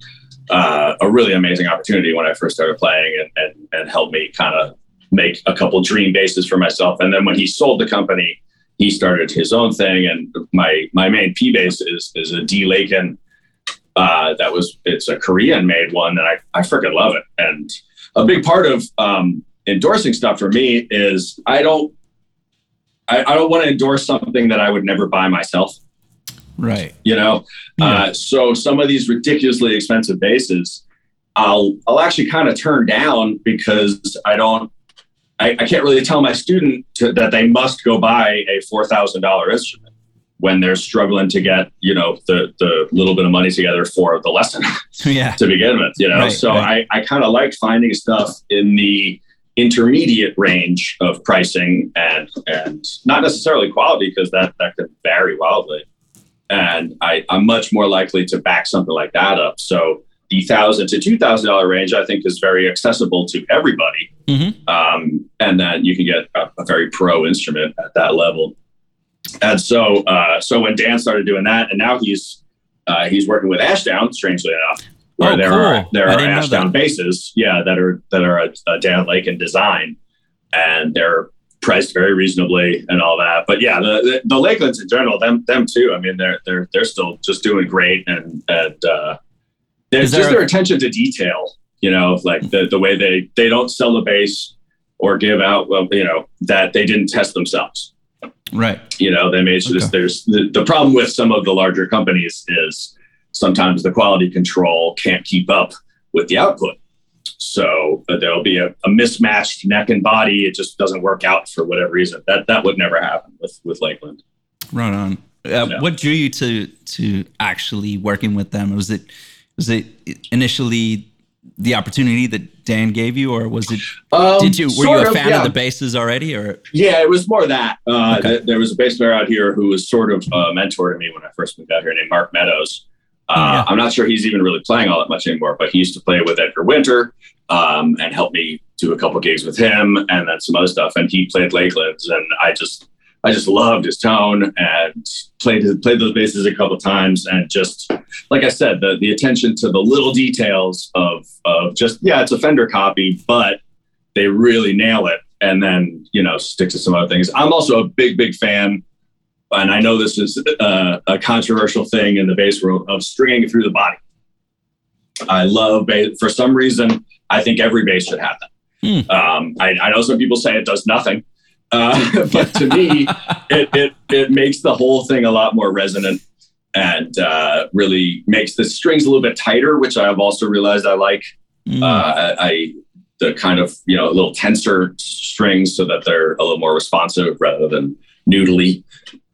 uh, a really amazing opportunity when I first started playing, and and, and helped me kind of make a couple dream basses for myself. And then when he sold the company, he started his own thing. And my my main P bass is is a D Lakin. Uh, that was it's a Korean made one, and I I freaking love it. And a big part of um, endorsing stuff for me is I don't I, I don't want to endorse something that I would never buy myself. Right. You know, Yeah. uh, so some of these ridiculously expensive bases, I'll I'll actually kind of turn down because I don't. I, I can't really tell my student to, that they must go buy a four thousand dollar instrument when they're struggling to get you know the the little bit of money together for the lesson [LAUGHS] yeah. to begin with, you know. Right, so right. I, I kind of like finding stuff in the intermediate range of pricing and and not necessarily quality because that that could vary wildly. And I, I'm much more likely to back something like that up. So the thousand to two thousand dollar range, I think, is very accessible to everybody. Mhm. Um, and then you can get a, a very pro instrument at that level. And so, uh, so when Dan started doing that, and now he's uh, he's working with Ashdown, strangely enough, where Oh, there cool. are there I are Ashdown bases, yeah, that are that are a, a Dan Lakin design, and they're priced very reasonably and all that. But yeah, the, the the Laklands in general, them them too. I mean, they're they're they're still just doing great, and and uh, there's there just a- their attention to detail. You know, like the the way they they don't sell the base or give out, well, you know, that they didn't test themselves Right. you know they made sure Okay. this there's the, the problem with some of the larger companies is sometimes the quality control can't keep up with the output so uh, there'll be a, a mismatched neck and body it just doesn't work out for whatever reason that that would never happen with with lakland Right on. Uh. What drew you to to actually working with them? Was it was it initially the opportunity that Dan gave you, or was it? um, did you were you a of, fan yeah. of the basses already, or Yeah, it was more that. Uh, Okay. th- there was a bass player out here who was sort of a mentor to me when I first moved out here named Mark Meadows. Uh, Oh, yeah. I'm not sure he's even really playing all that much anymore, but he used to play with Edgar Winter um, and help me do a couple gigs with him and then some other stuff. And he played Laklands, and I just I just loved his tone and played his, played those basses a couple times and just like I said, the the attention to the little details of of just yeah, it's a Fender copy, but they really nail it. And then you know stick to some other things. I'm also a big big fan and i know this is uh, a controversial thing in the bass world of stringing through the body. I love bass for some reason i think every bass should have that. Hmm. um, I, I know some people say it does nothing uh, [LAUGHS] but to me [LAUGHS] it, it it makes the whole thing a lot more resonant and uh, really makes the strings a little bit tighter which i've also realized i like Mm, uh, I, the kind of you know a little tenser strings so that they're a little more responsive rather than noodly.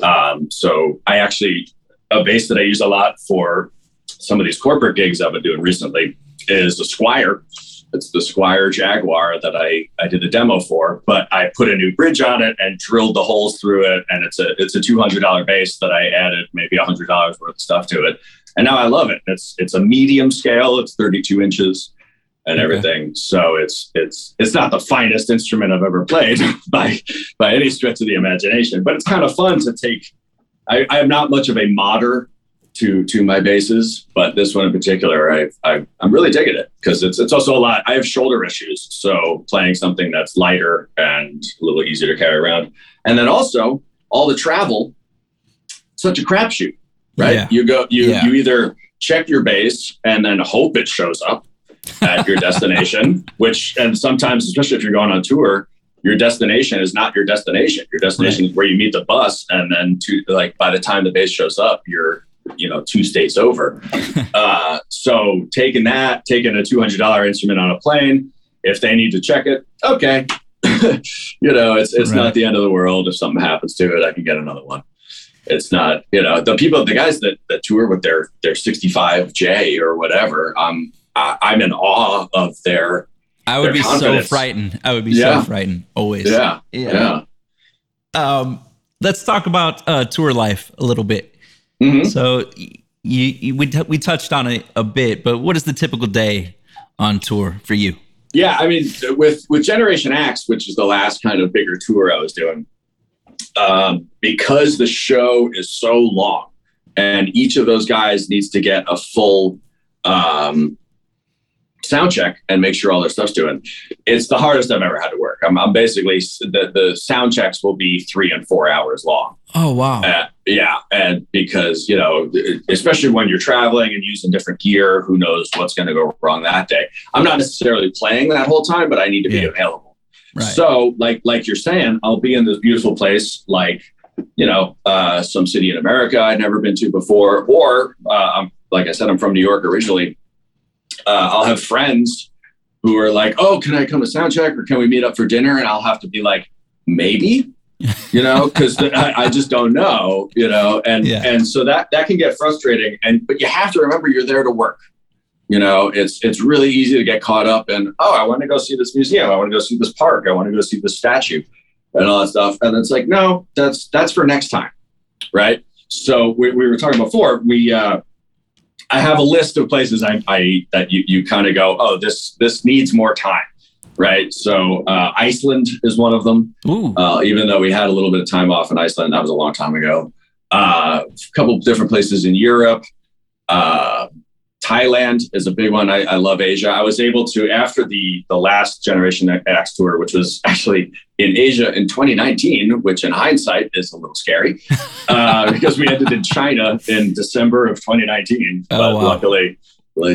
Um, so I actually a bass that I use a lot for some of these corporate gigs I've been doing recently is the Squier. It's the Squier Jaguar that I I did a demo for, but I put a new bridge on it and drilled the holes through it, and it's a it's a two hundred dollar base that I added maybe a hundred dollars worth of stuff to it, and now I love it. It's it's a medium scale. It's thirty two inches and Okay. everything. So it's it's it's not the finest instrument I've ever played [LAUGHS] by by any stretch of the imagination, but it's kind of fun to take. I, I am not much of a modder to to my bases, but this one in particular, I, I I'm really digging it because it's it's also a lot. I have shoulder issues, so playing something that's lighter and a little easier to carry around, and then also all the travel, such a crapshoot, right? Yeah. You go you Yeah. you either check your base and then hope it shows up at your [LAUGHS] destination, which and sometimes, especially if you're going on tour, your destination is not your destination. Your destination is where you meet the bus, and then to like by the time the base shows up, you're you know two states over. [LAUGHS] uh, so taking that, taking a two hundred dollar instrument on a plane, if they need to check it, okay, [LAUGHS] you know it's it's Right. not the end of the world. If something happens to it, I can get another one. It's not, you know, the people, the guys that, that tour with their their 65J or whatever. Um, I, I'm in awe of their I would Their be so frightened. I would be Yeah. so frightened always. yeah Yeah. yeah. Um, let's talk about uh, tour life a little bit. Mhm. So you, you we, t- we touched on it a bit, but what is the typical day on tour for you? Yeah, I mean, with with Generation X, which is the last kind of bigger tour I was doing, um, because the show is so long, and each of those guys needs to get a full um, sound check and make sure all their stuff's doing. It's the hardest I've ever had to work. I'm, I'm basically the the sound checks will be three and four hours long. Oh wow! Uh, yeah, and because you know, especially when you're traveling and using different gear, who knows what's going to go wrong that day? I'm not necessarily playing that whole time, but I need to be Yeah. available. right. So, like like you're saying, I'll be in this beautiful place, like you know, uh, some city in America I'd never been to before, or uh, I'm like I said, I'm from New York originally. Uh, I'll have friends who are like, "Oh, can I come to sound check, or can we meet up for dinner?" And I'll have to be like, "Maybe." [LAUGHS] you know, because I, I just don't know, you know, and Yeah. and so that that can get frustrating. And but you have to remember you're there to work. You know, it's it's really easy to get caught up in oh, I want to go see this museum, I want to go see this park, I want to go see this statue, and all that stuff. And it's like no, that's that's for next time, right? So we, we were talking before. We uh, I have a list of places I, I that you you kind of go oh this this needs more time, right? So uh, Iceland is one of them uh, even though we had a little bit of time off in Iceland. That was a long time ago. Uh, a couple of different places in Europe. Thailand is a big one. I, I love Asia. I was able to after the the last Generation X tour, which was actually in Asia in 2019, which in hindsight is a little scary [LAUGHS] uh, because we ended in China in December of 2019. Oh, but wow. luckily,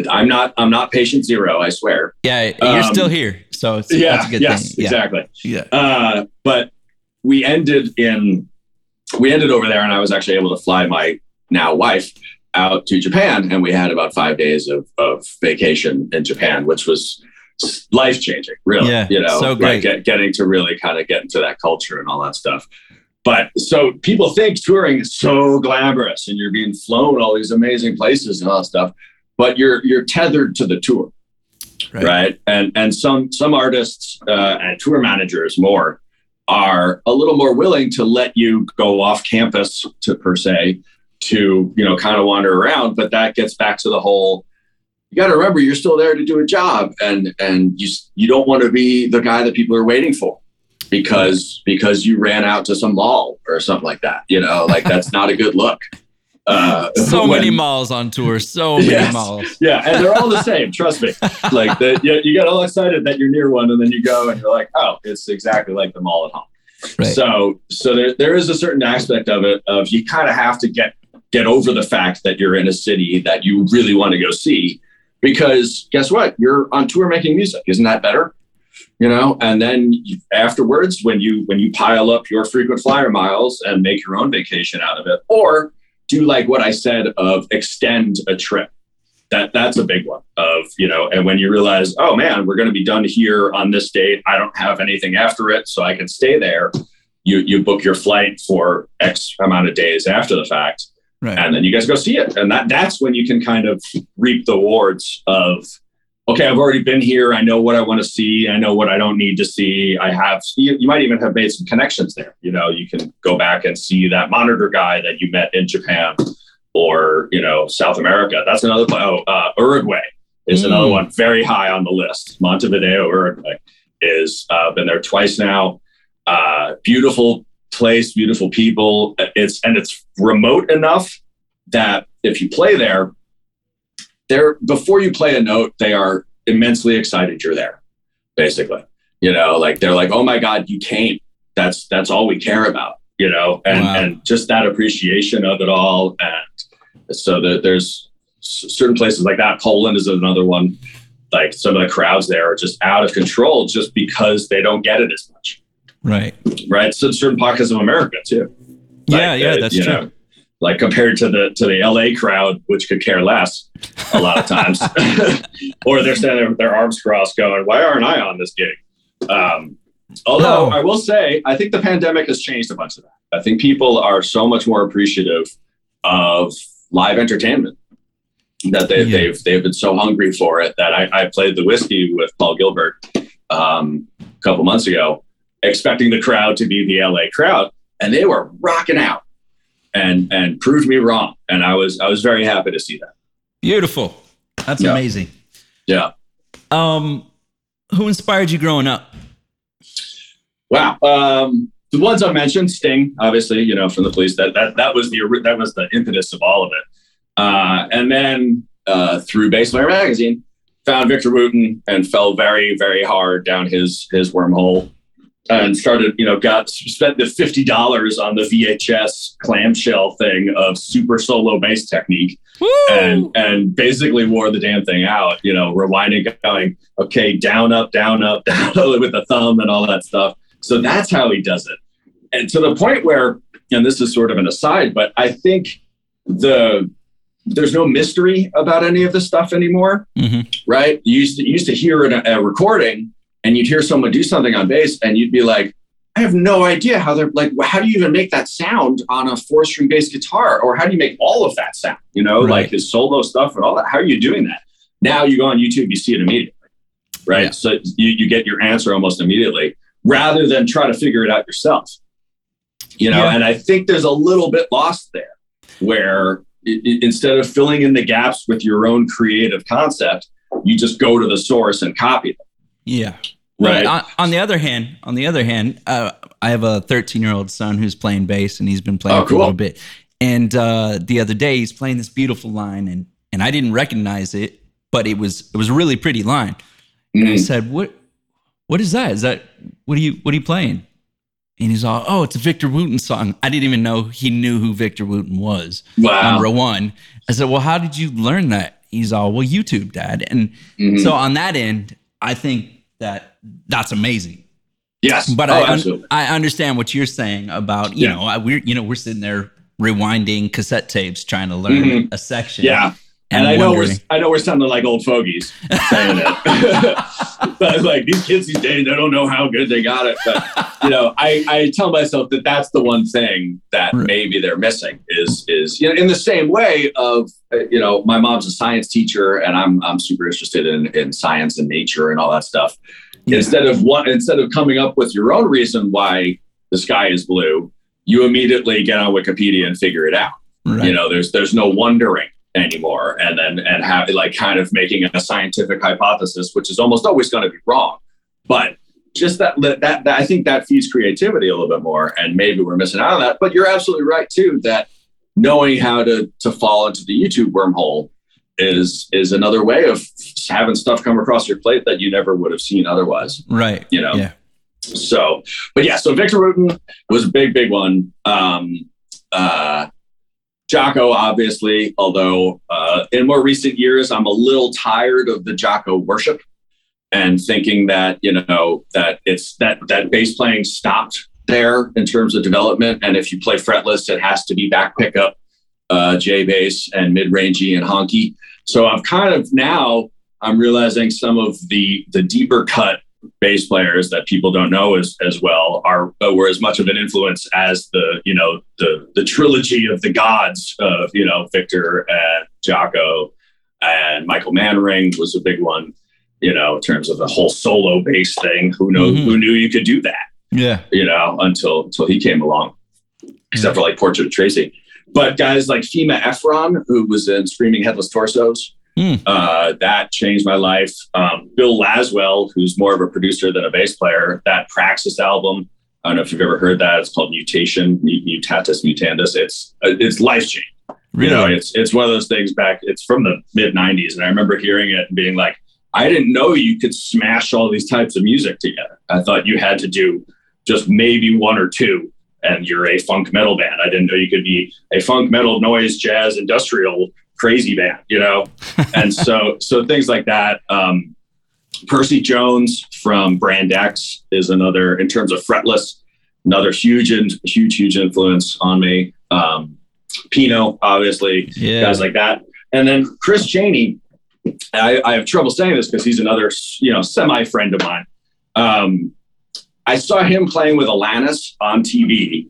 I'm not I'm not patient zero. I swear. yeah, you're um, still here, so it's, yeah. that's a good yes. thing. Yeah. Exactly. Yeah. Uh, but we ended in we ended over there, and I was actually able to fly my now wife out to Japan, and we had about five days of, of vacation in Japan, which was life changing. Really, Yeah, you know, so like great. get, getting to really kind of get into that culture and all that stuff. But so people think touring is so glamorous, and you're being flown all these amazing places and all that stuff, but you're you're tethered to the tour Right. right, and and some some artists uh, and tour managers more are a little more willing to let you go off campus to per se to you know kind of wander around but that gets back to the whole you got to remember you're still there to do a job and and you you don't want to be the guy that people are waiting for because because you ran out to some mall or something like that you know like that's not a good look uh [LAUGHS] So when- many malls on tour. So [LAUGHS] many Yes. malls. yeah, and they're all the same. Trust me. Like the, you, you get all excited that you're near one, and then you go and you're like, oh, it's exactly like the mall at home. Right. So, so there, there is a certain aspect of it of you kind of have to get get over the fact that you're in a city that you really want to go see, because guess what? You're on tour making music. Isn't that better? You know, and then afterwards, when you when you pile up your frequent flyer miles and make your own vacation out of it, or do like what I said of extend a trip that that's a big one of you know and when you realize oh man we're going to be done here on this date i don't have anything after it so i can stay there you you book your flight for x amount of days after the fact Right. and then you guys go see it. And that that's when you can kind of reap the rewards of okay i've already been here. I know what i want to see. I know what i don't need to see. I have you, you might even have made some connections there. You know you can go back and see that monitor guy that you met in japan or you know south america. That's another oh uh, uruguay is Mm. another one very high on the list. Montevideo uruguay is uh, been there twice now. Uh, beautiful place beautiful people it's and it's remote enough that if you play there, they're before you play a note, they are immensely excited you're there. Basically, you know, like they're like, "Oh my God, you came! That's that's all we care about." You know, and Wow. and just that appreciation of it all, and so that there's certain places like that. Poland is another one. Like some of the crowds there are just out of control just because they don't get it as much, Right. right? So certain pockets of America too. yeah, Like, yeah, uh, that's true. know, like compared to the to the LA crowd, which could care less a lot of times, [LAUGHS] [LAUGHS] or they're standing there with their arms crossed, going, "Why aren't I on this gig?" Um, although Oh. I will say, I think the pandemic has changed a bunch of that. I think people are so much more appreciative of live entertainment that they, Yeah. they've they've been so hungry for it that I, I played the Whisky with Paul Gilbert um, a couple months ago, expecting the crowd to be the LA crowd, and they were rocking out, and and proved me wrong, and I was I was very happy to see that. Beautiful. That's Yeah. amazing. Yeah. Um, who inspired you growing up? Wow. Um, the ones I mentioned, Sting, obviously, you know, from the police. That that that was the that was the impetus of all of it. Uh, and then uh, through Bass Player Magazine, found Victor Wooten and fell very very hard down his his wormhole, and started you know got spent the fifty dollars on the VHS clamshell thing of super solo bass technique and and basically wore the damn thing out, you know, rewinding, going, okay, down, up, down, up, [LAUGHS] down with the thumb and all that stuff. So that's how he does it. And to the point where, and this is sort of an aside, but I think the there's no mystery about any of this stuff anymore, Mhm. right? You used to you used to hear in a, a recording and you'd hear someone do something on bass and you'd be like, I have no idea how they're like, how do you even make that sound on a four string bass guitar? Or how do you make all of that sound? You know, Right. like his solo stuff and all that. How are you doing that? Now you go on YouTube, you see it immediately, right? Yeah. So you, you get your answer almost immediately rather than try to figure it out yourself. You know, Yeah. and I think there's a little bit lost there where instead of filling in the gaps with your own creative concept, you just go to the source and copy it. Yeah. Right. On, on the other hand, on the other hand, uh, I have a 13 year old son who's playing bass and he's been playing Oh, for a little bit. And uh, the other day he's playing this beautiful line and and I didn't recognize it, but it was it was a really pretty line. And I Mm. said, "What what is that? Is that what are you what are you playing?" And he's all, "Oh, it's a Victor Wooten song." I didn't even know he knew who Victor Wooten was. Wow. Number one. I said, "Well, how did you learn that?" He's all, "Well, YouTube, Dad." And Mhm. so on that end, I think that that's amazing. yes. But oh, I un- I understand what you're saying about you Yeah. know I, we're you know we're sitting there rewinding cassette tapes trying to learn Mhm. a section. Yeah. And, I know we're I know we're sounding like old fogies saying it. [LAUGHS] but like these kids these days, they don't know how good they got it. But you know, I, I tell myself that that's the one thing that Right. maybe they're missing is is you know in the same way of uh, you know my mom's a science teacher and I'm I'm super interested in in science and nature and all that stuff. Yeah. Instead of one instead of coming up with your own reason why the sky is blue, you immediately get on Wikipedia and figure it out Right. you know there's there's no wondering anymore and then and have like kind of making a scientific hypothesis which is almost always going to be wrong but just that, that that that i think that feeds creativity a little bit more and maybe we're missing out on that but you're absolutely right too that knowing how to to fall into the youtube wormhole is is another way of having stuff come across your plate that you never would have seen otherwise right. you know Yeah. so, but yeah, so Victor Wooten was a big, big one. Um, uh, Jaco, obviously, although uh, in more recent years, I'm a little tired of the Jaco worship and thinking that you know that it's that that bass playing stopped there in terms of development, and if you play fretless, it has to be back pickup, uh, J bass, and mid rangey and honky. So I'm kind of now I'm realizing some of the the deeper cut bass players that people don't know as as well are uh, were as much of an influence as the you know the the trilogy of the gods of you know Victor and Jaco and Michael Manring was a big one you know in terms of the whole solo bass thing who know Mhm. who knew you could do that Yeah. you know until until he came along except for like Portrait of Tracy but guys like Fima Ephron who was in Screaming Headless Torsos Hmm. uh, that changed my life. Um, Bill Laswell, who's more of a producer than a bass player, that Praxis album. I don't know if you've ever heard that. It's called Mutation, Mutatis Mutandis. It's uh, it's life changing. You know, it's it's one of those things back. It's from the mid '90s, and I remember hearing it and being like, I didn't know you could smash all these types of music together. I thought you had to do just maybe one or two, and you're a funk metal band. I didn't know you could be a funk metal noise jazz industrial crazy band. You know, [LAUGHS] and so so things like that. Um, Percy Jones from Brand X is another in terms of fretless, another huge and huge huge influence on me. Um, Pino, obviously, Yeah. guys like that. And then Chris Chaney, I, I have trouble saying this because he's another, you know, semi friend of mine. Um, I saw him playing with Alanis on TV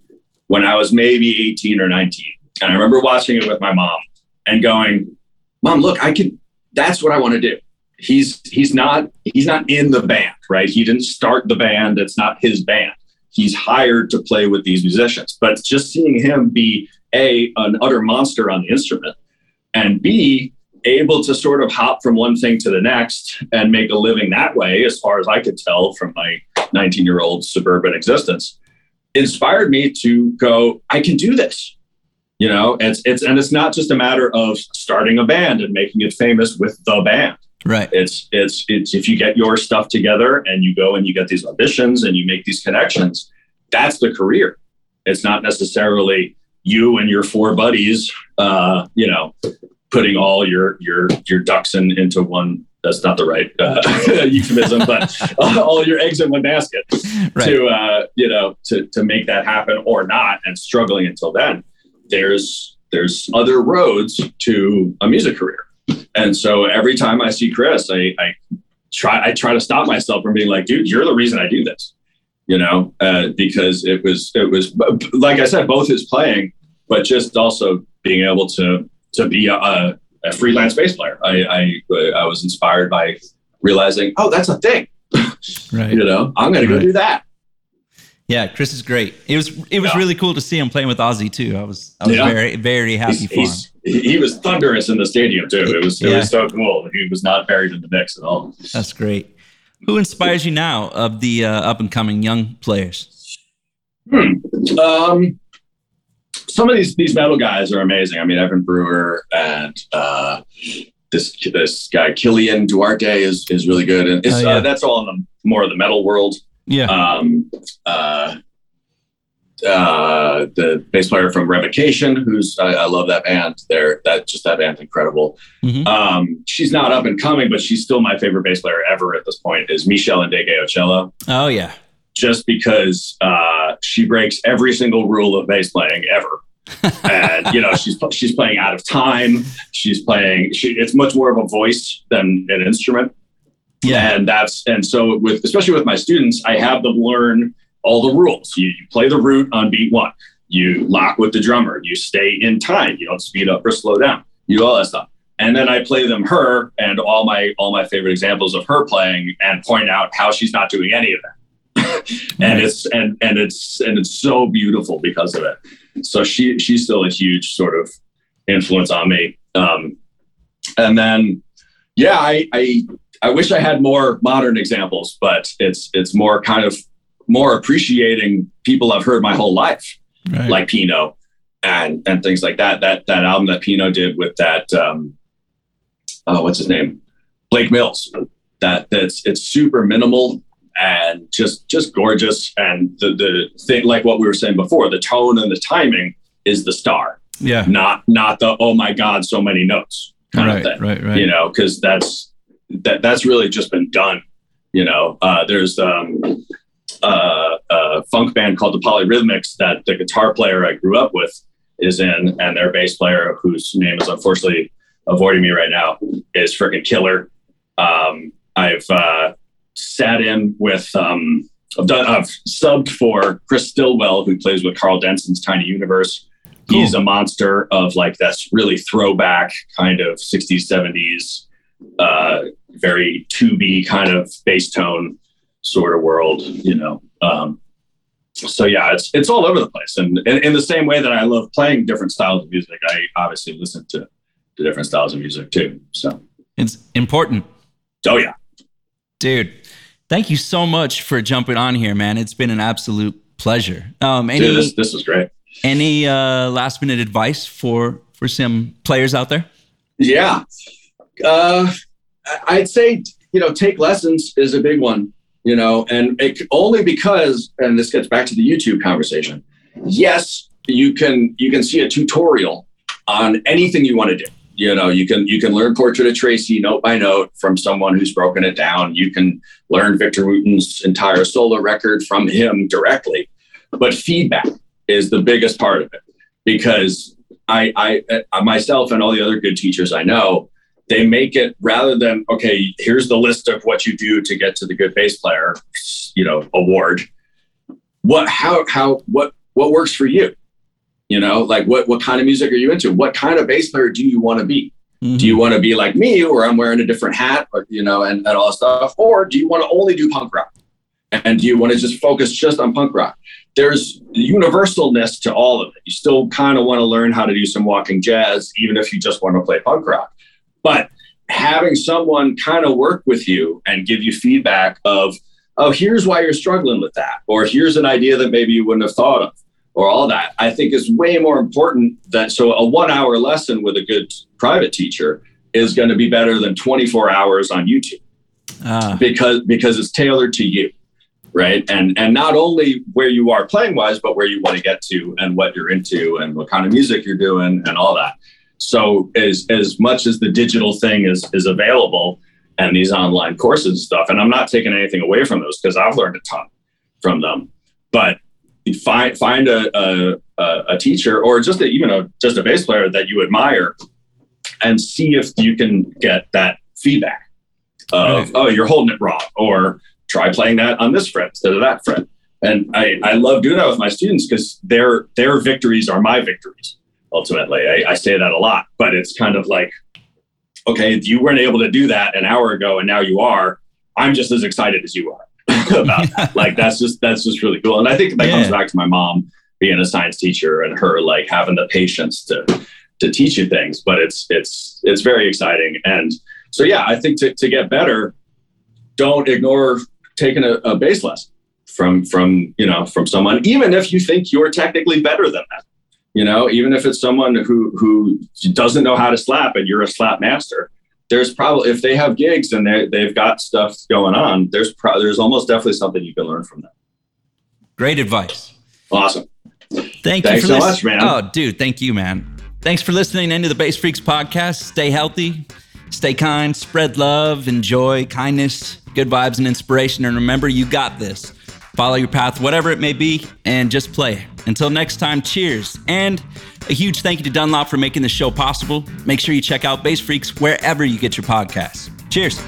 when I was maybe 18 or 19. And I remember watching it with my mom and going, Mom, look, I can. that's what I want to do. He's, he's not, he's not in the band, right? He didn't start the band. It's not his band. He's hired to play with these musicians, but just seeing him be a, an utter monster on the instrument and B, able to sort of hop from one thing to the next and make a living that way, as far as I could tell from my 19 year old suburban existence, inspired me to go, I can do this. You know, it's it's and it's not just a matter of starting a band and making it famous with the band. Right. It's it's it's if you get your stuff together and you go and you get these auditions and you make these connections, that's the career. It's not necessarily you and your four buddies, uh, you know, putting all your your your ducks in into one. That's not the right uh, [LAUGHS] euphemism, but uh, all your eggs in one basket Right. to uh, you know to to make that happen or not, and struggling until then. There's there's other roads to a music career, and so every time I see Chris, I, I try I try to stop myself from being like, dude, you're the reason I do this, you know, uh, because it was it was like I said, both his playing, but just also being able to to be a, a, a freelance bass player. I, I I was inspired by realizing, oh, that's a thing. [LAUGHS] Right. You know, I'm going to go Right. do that. Yeah, Chris is great. It was it was Yeah. really cool to see him playing with Ozzy too. I was I was Yeah. very very happy He's, for him. he was thunderous in the stadium too. It was it Yeah. was so cool. He was not buried in the mix at all. That's great. Who inspires you now of the uh, up and coming young players? Um, some of these these metal guys are amazing. I mean, Evan Brewer and uh, this this guy Kilian Duarte is is really good, and it's, Oh, yeah. uh, that's all in the more of the metal world. Yeah. Um, uh, uh, the bass player from Revocation, who's I, I love that band. There, that just that band's incredible. Mhm. Um, she's not up and coming, but she's still my favorite bass player ever at this point. Is Meshell Ndegeocello Oh yeah. just because uh, she breaks every single rule of bass playing ever. [LAUGHS] and you know she's she's playing out of time. She's playing. She, it's much more of a voice than an instrument. Yeah. And that's and so with especially with my students, I have them learn all the rules. You, you play the root on beat one. You lock with the drummer. You stay in time. You don't speed up or slow down. You do all that stuff. And then I play them her and all my all my favorite examples of her playing and point out how she's not doing any of that. [LAUGHS] and it's and and it's and it's so beautiful because of it. So she she's still a huge sort of influence on me. Um, and then yeah, I, I I wish I had more modern examples, but it's it's more kind of more appreciating people I've heard my whole life, Right. like Pino and and things like that. That that album that Pino did with that um oh what's his name? Blake Mills. That that's it's super minimal and just just gorgeous. And the the thing like what we were saying before, the tone and the timing is the star, yeah. not not the oh my god, so many notes kind Right, of thing right, right. you know, because that's that that's really just been done. You know, uh, there's um, uh, a funk band called the Polyrhythmics that the guitar player I grew up with is in, and their bass player, whose name is unfortunately avoiding me right now, is freaking killer. Um, I've uh, sat in with, um, I've done, I've subbed for Chris Stillwell, who plays with Karl Denson's Tiny Universe. He's a monster of like that's really throwback kind of 60s, 70s, uh, very tubey kind of bass tone sort of world, you know. Um, so yeah, it's it's all over the place, and in, in the same way that I love playing different styles of music, I obviously listen to to different styles of music too. So It's important. oh yeah, Dude, thank you so much for jumping on here, man. It's been an absolute pleasure. Um, any Dude, this this was great. any uh, last minute advice for for some players out there? Yeah. Uh, I'd say, you know, take lessons is a big one, you know, and it, only because, and this gets back to the YouTube conversation. Yes, you can, you can see a tutorial on anything you want to do. You know, you can, you can learn Portrait of Tracy note by note from someone who's broken it down. You can learn Victor Wooten's entire solo record from him directly, but feedback is the biggest part of it because I, I, I myself and all the other good teachers I know, they make it rather than okay here's the list of what you do to get to the good bass player you know award. What how how what what works for you? You know like what what kind of music are you into? What kind of bass player do you want to be? Mm-hmm. do you want to be like me where i'm wearing a different hat or, you know and, and all that stuff? Or do you want to only do punk rock? And do you want to just focus just on punk rock? There's universalness to all of it. You still kind of want to learn how to do some walking jazz even if you just want to play punk rock but having someone kind of work with you and give you feedback of, oh, here's why you're struggling with that, or here's an idea that maybe you wouldn't have thought of, or all that, I think is way more important than so a one hour lesson with a good private teacher is going to be better than 24 hours on YouTube. Uh. Because because it's tailored to you right and and not only where you are playing wise but where you want to get to and what you're into and what kind of music you're doing and all that so as as much as the digital thing is is available and these online courses and stuff, and I'm not taking anything away from those because I've learned a ton from them. But find find a a, a teacher or just a, even a just a bass player that you admire, and see if you can get that feedback of right. oh you're holding it wrong or try playing that on this fret instead of that fret. And I, I love doing that with my students because their their victories are my victories ultimately. I, I say that a lot, but it's kind of like, okay, if you weren't able to do that an hour ago and now you are, I'm just as excited as you are [LAUGHS] about that. Like that's just that's just really cool. And I think that yeah. comes back to my mom being a science teacher and her like having the patience to to teach you things. But it's it's it's very exciting. And so yeah, I think to, to get better, don't ignore taking a, a bass lesson from from you know from someone, even if you think you're technically better than them you know even if it's someone who who doesn't know how to slap and you're a slap master there's probably if they have gigs and they, they've got stuff going on there's pro- there's almost definitely something you can learn from them. Great advice. Awesome. Thank Thanks you for so much man. Oh dude thank you man. Thanks for listening into the bass freaks podcast. Stay healthy stay kind spread love enjoy kindness good vibes and inspiration and remember you got this. Follow your path, whatever it may be, and just play. Until next time, cheers. And a huge thank you to Dunlop for making the show possible. Make sure you check out Bass Freaks wherever you get your podcasts. Cheers.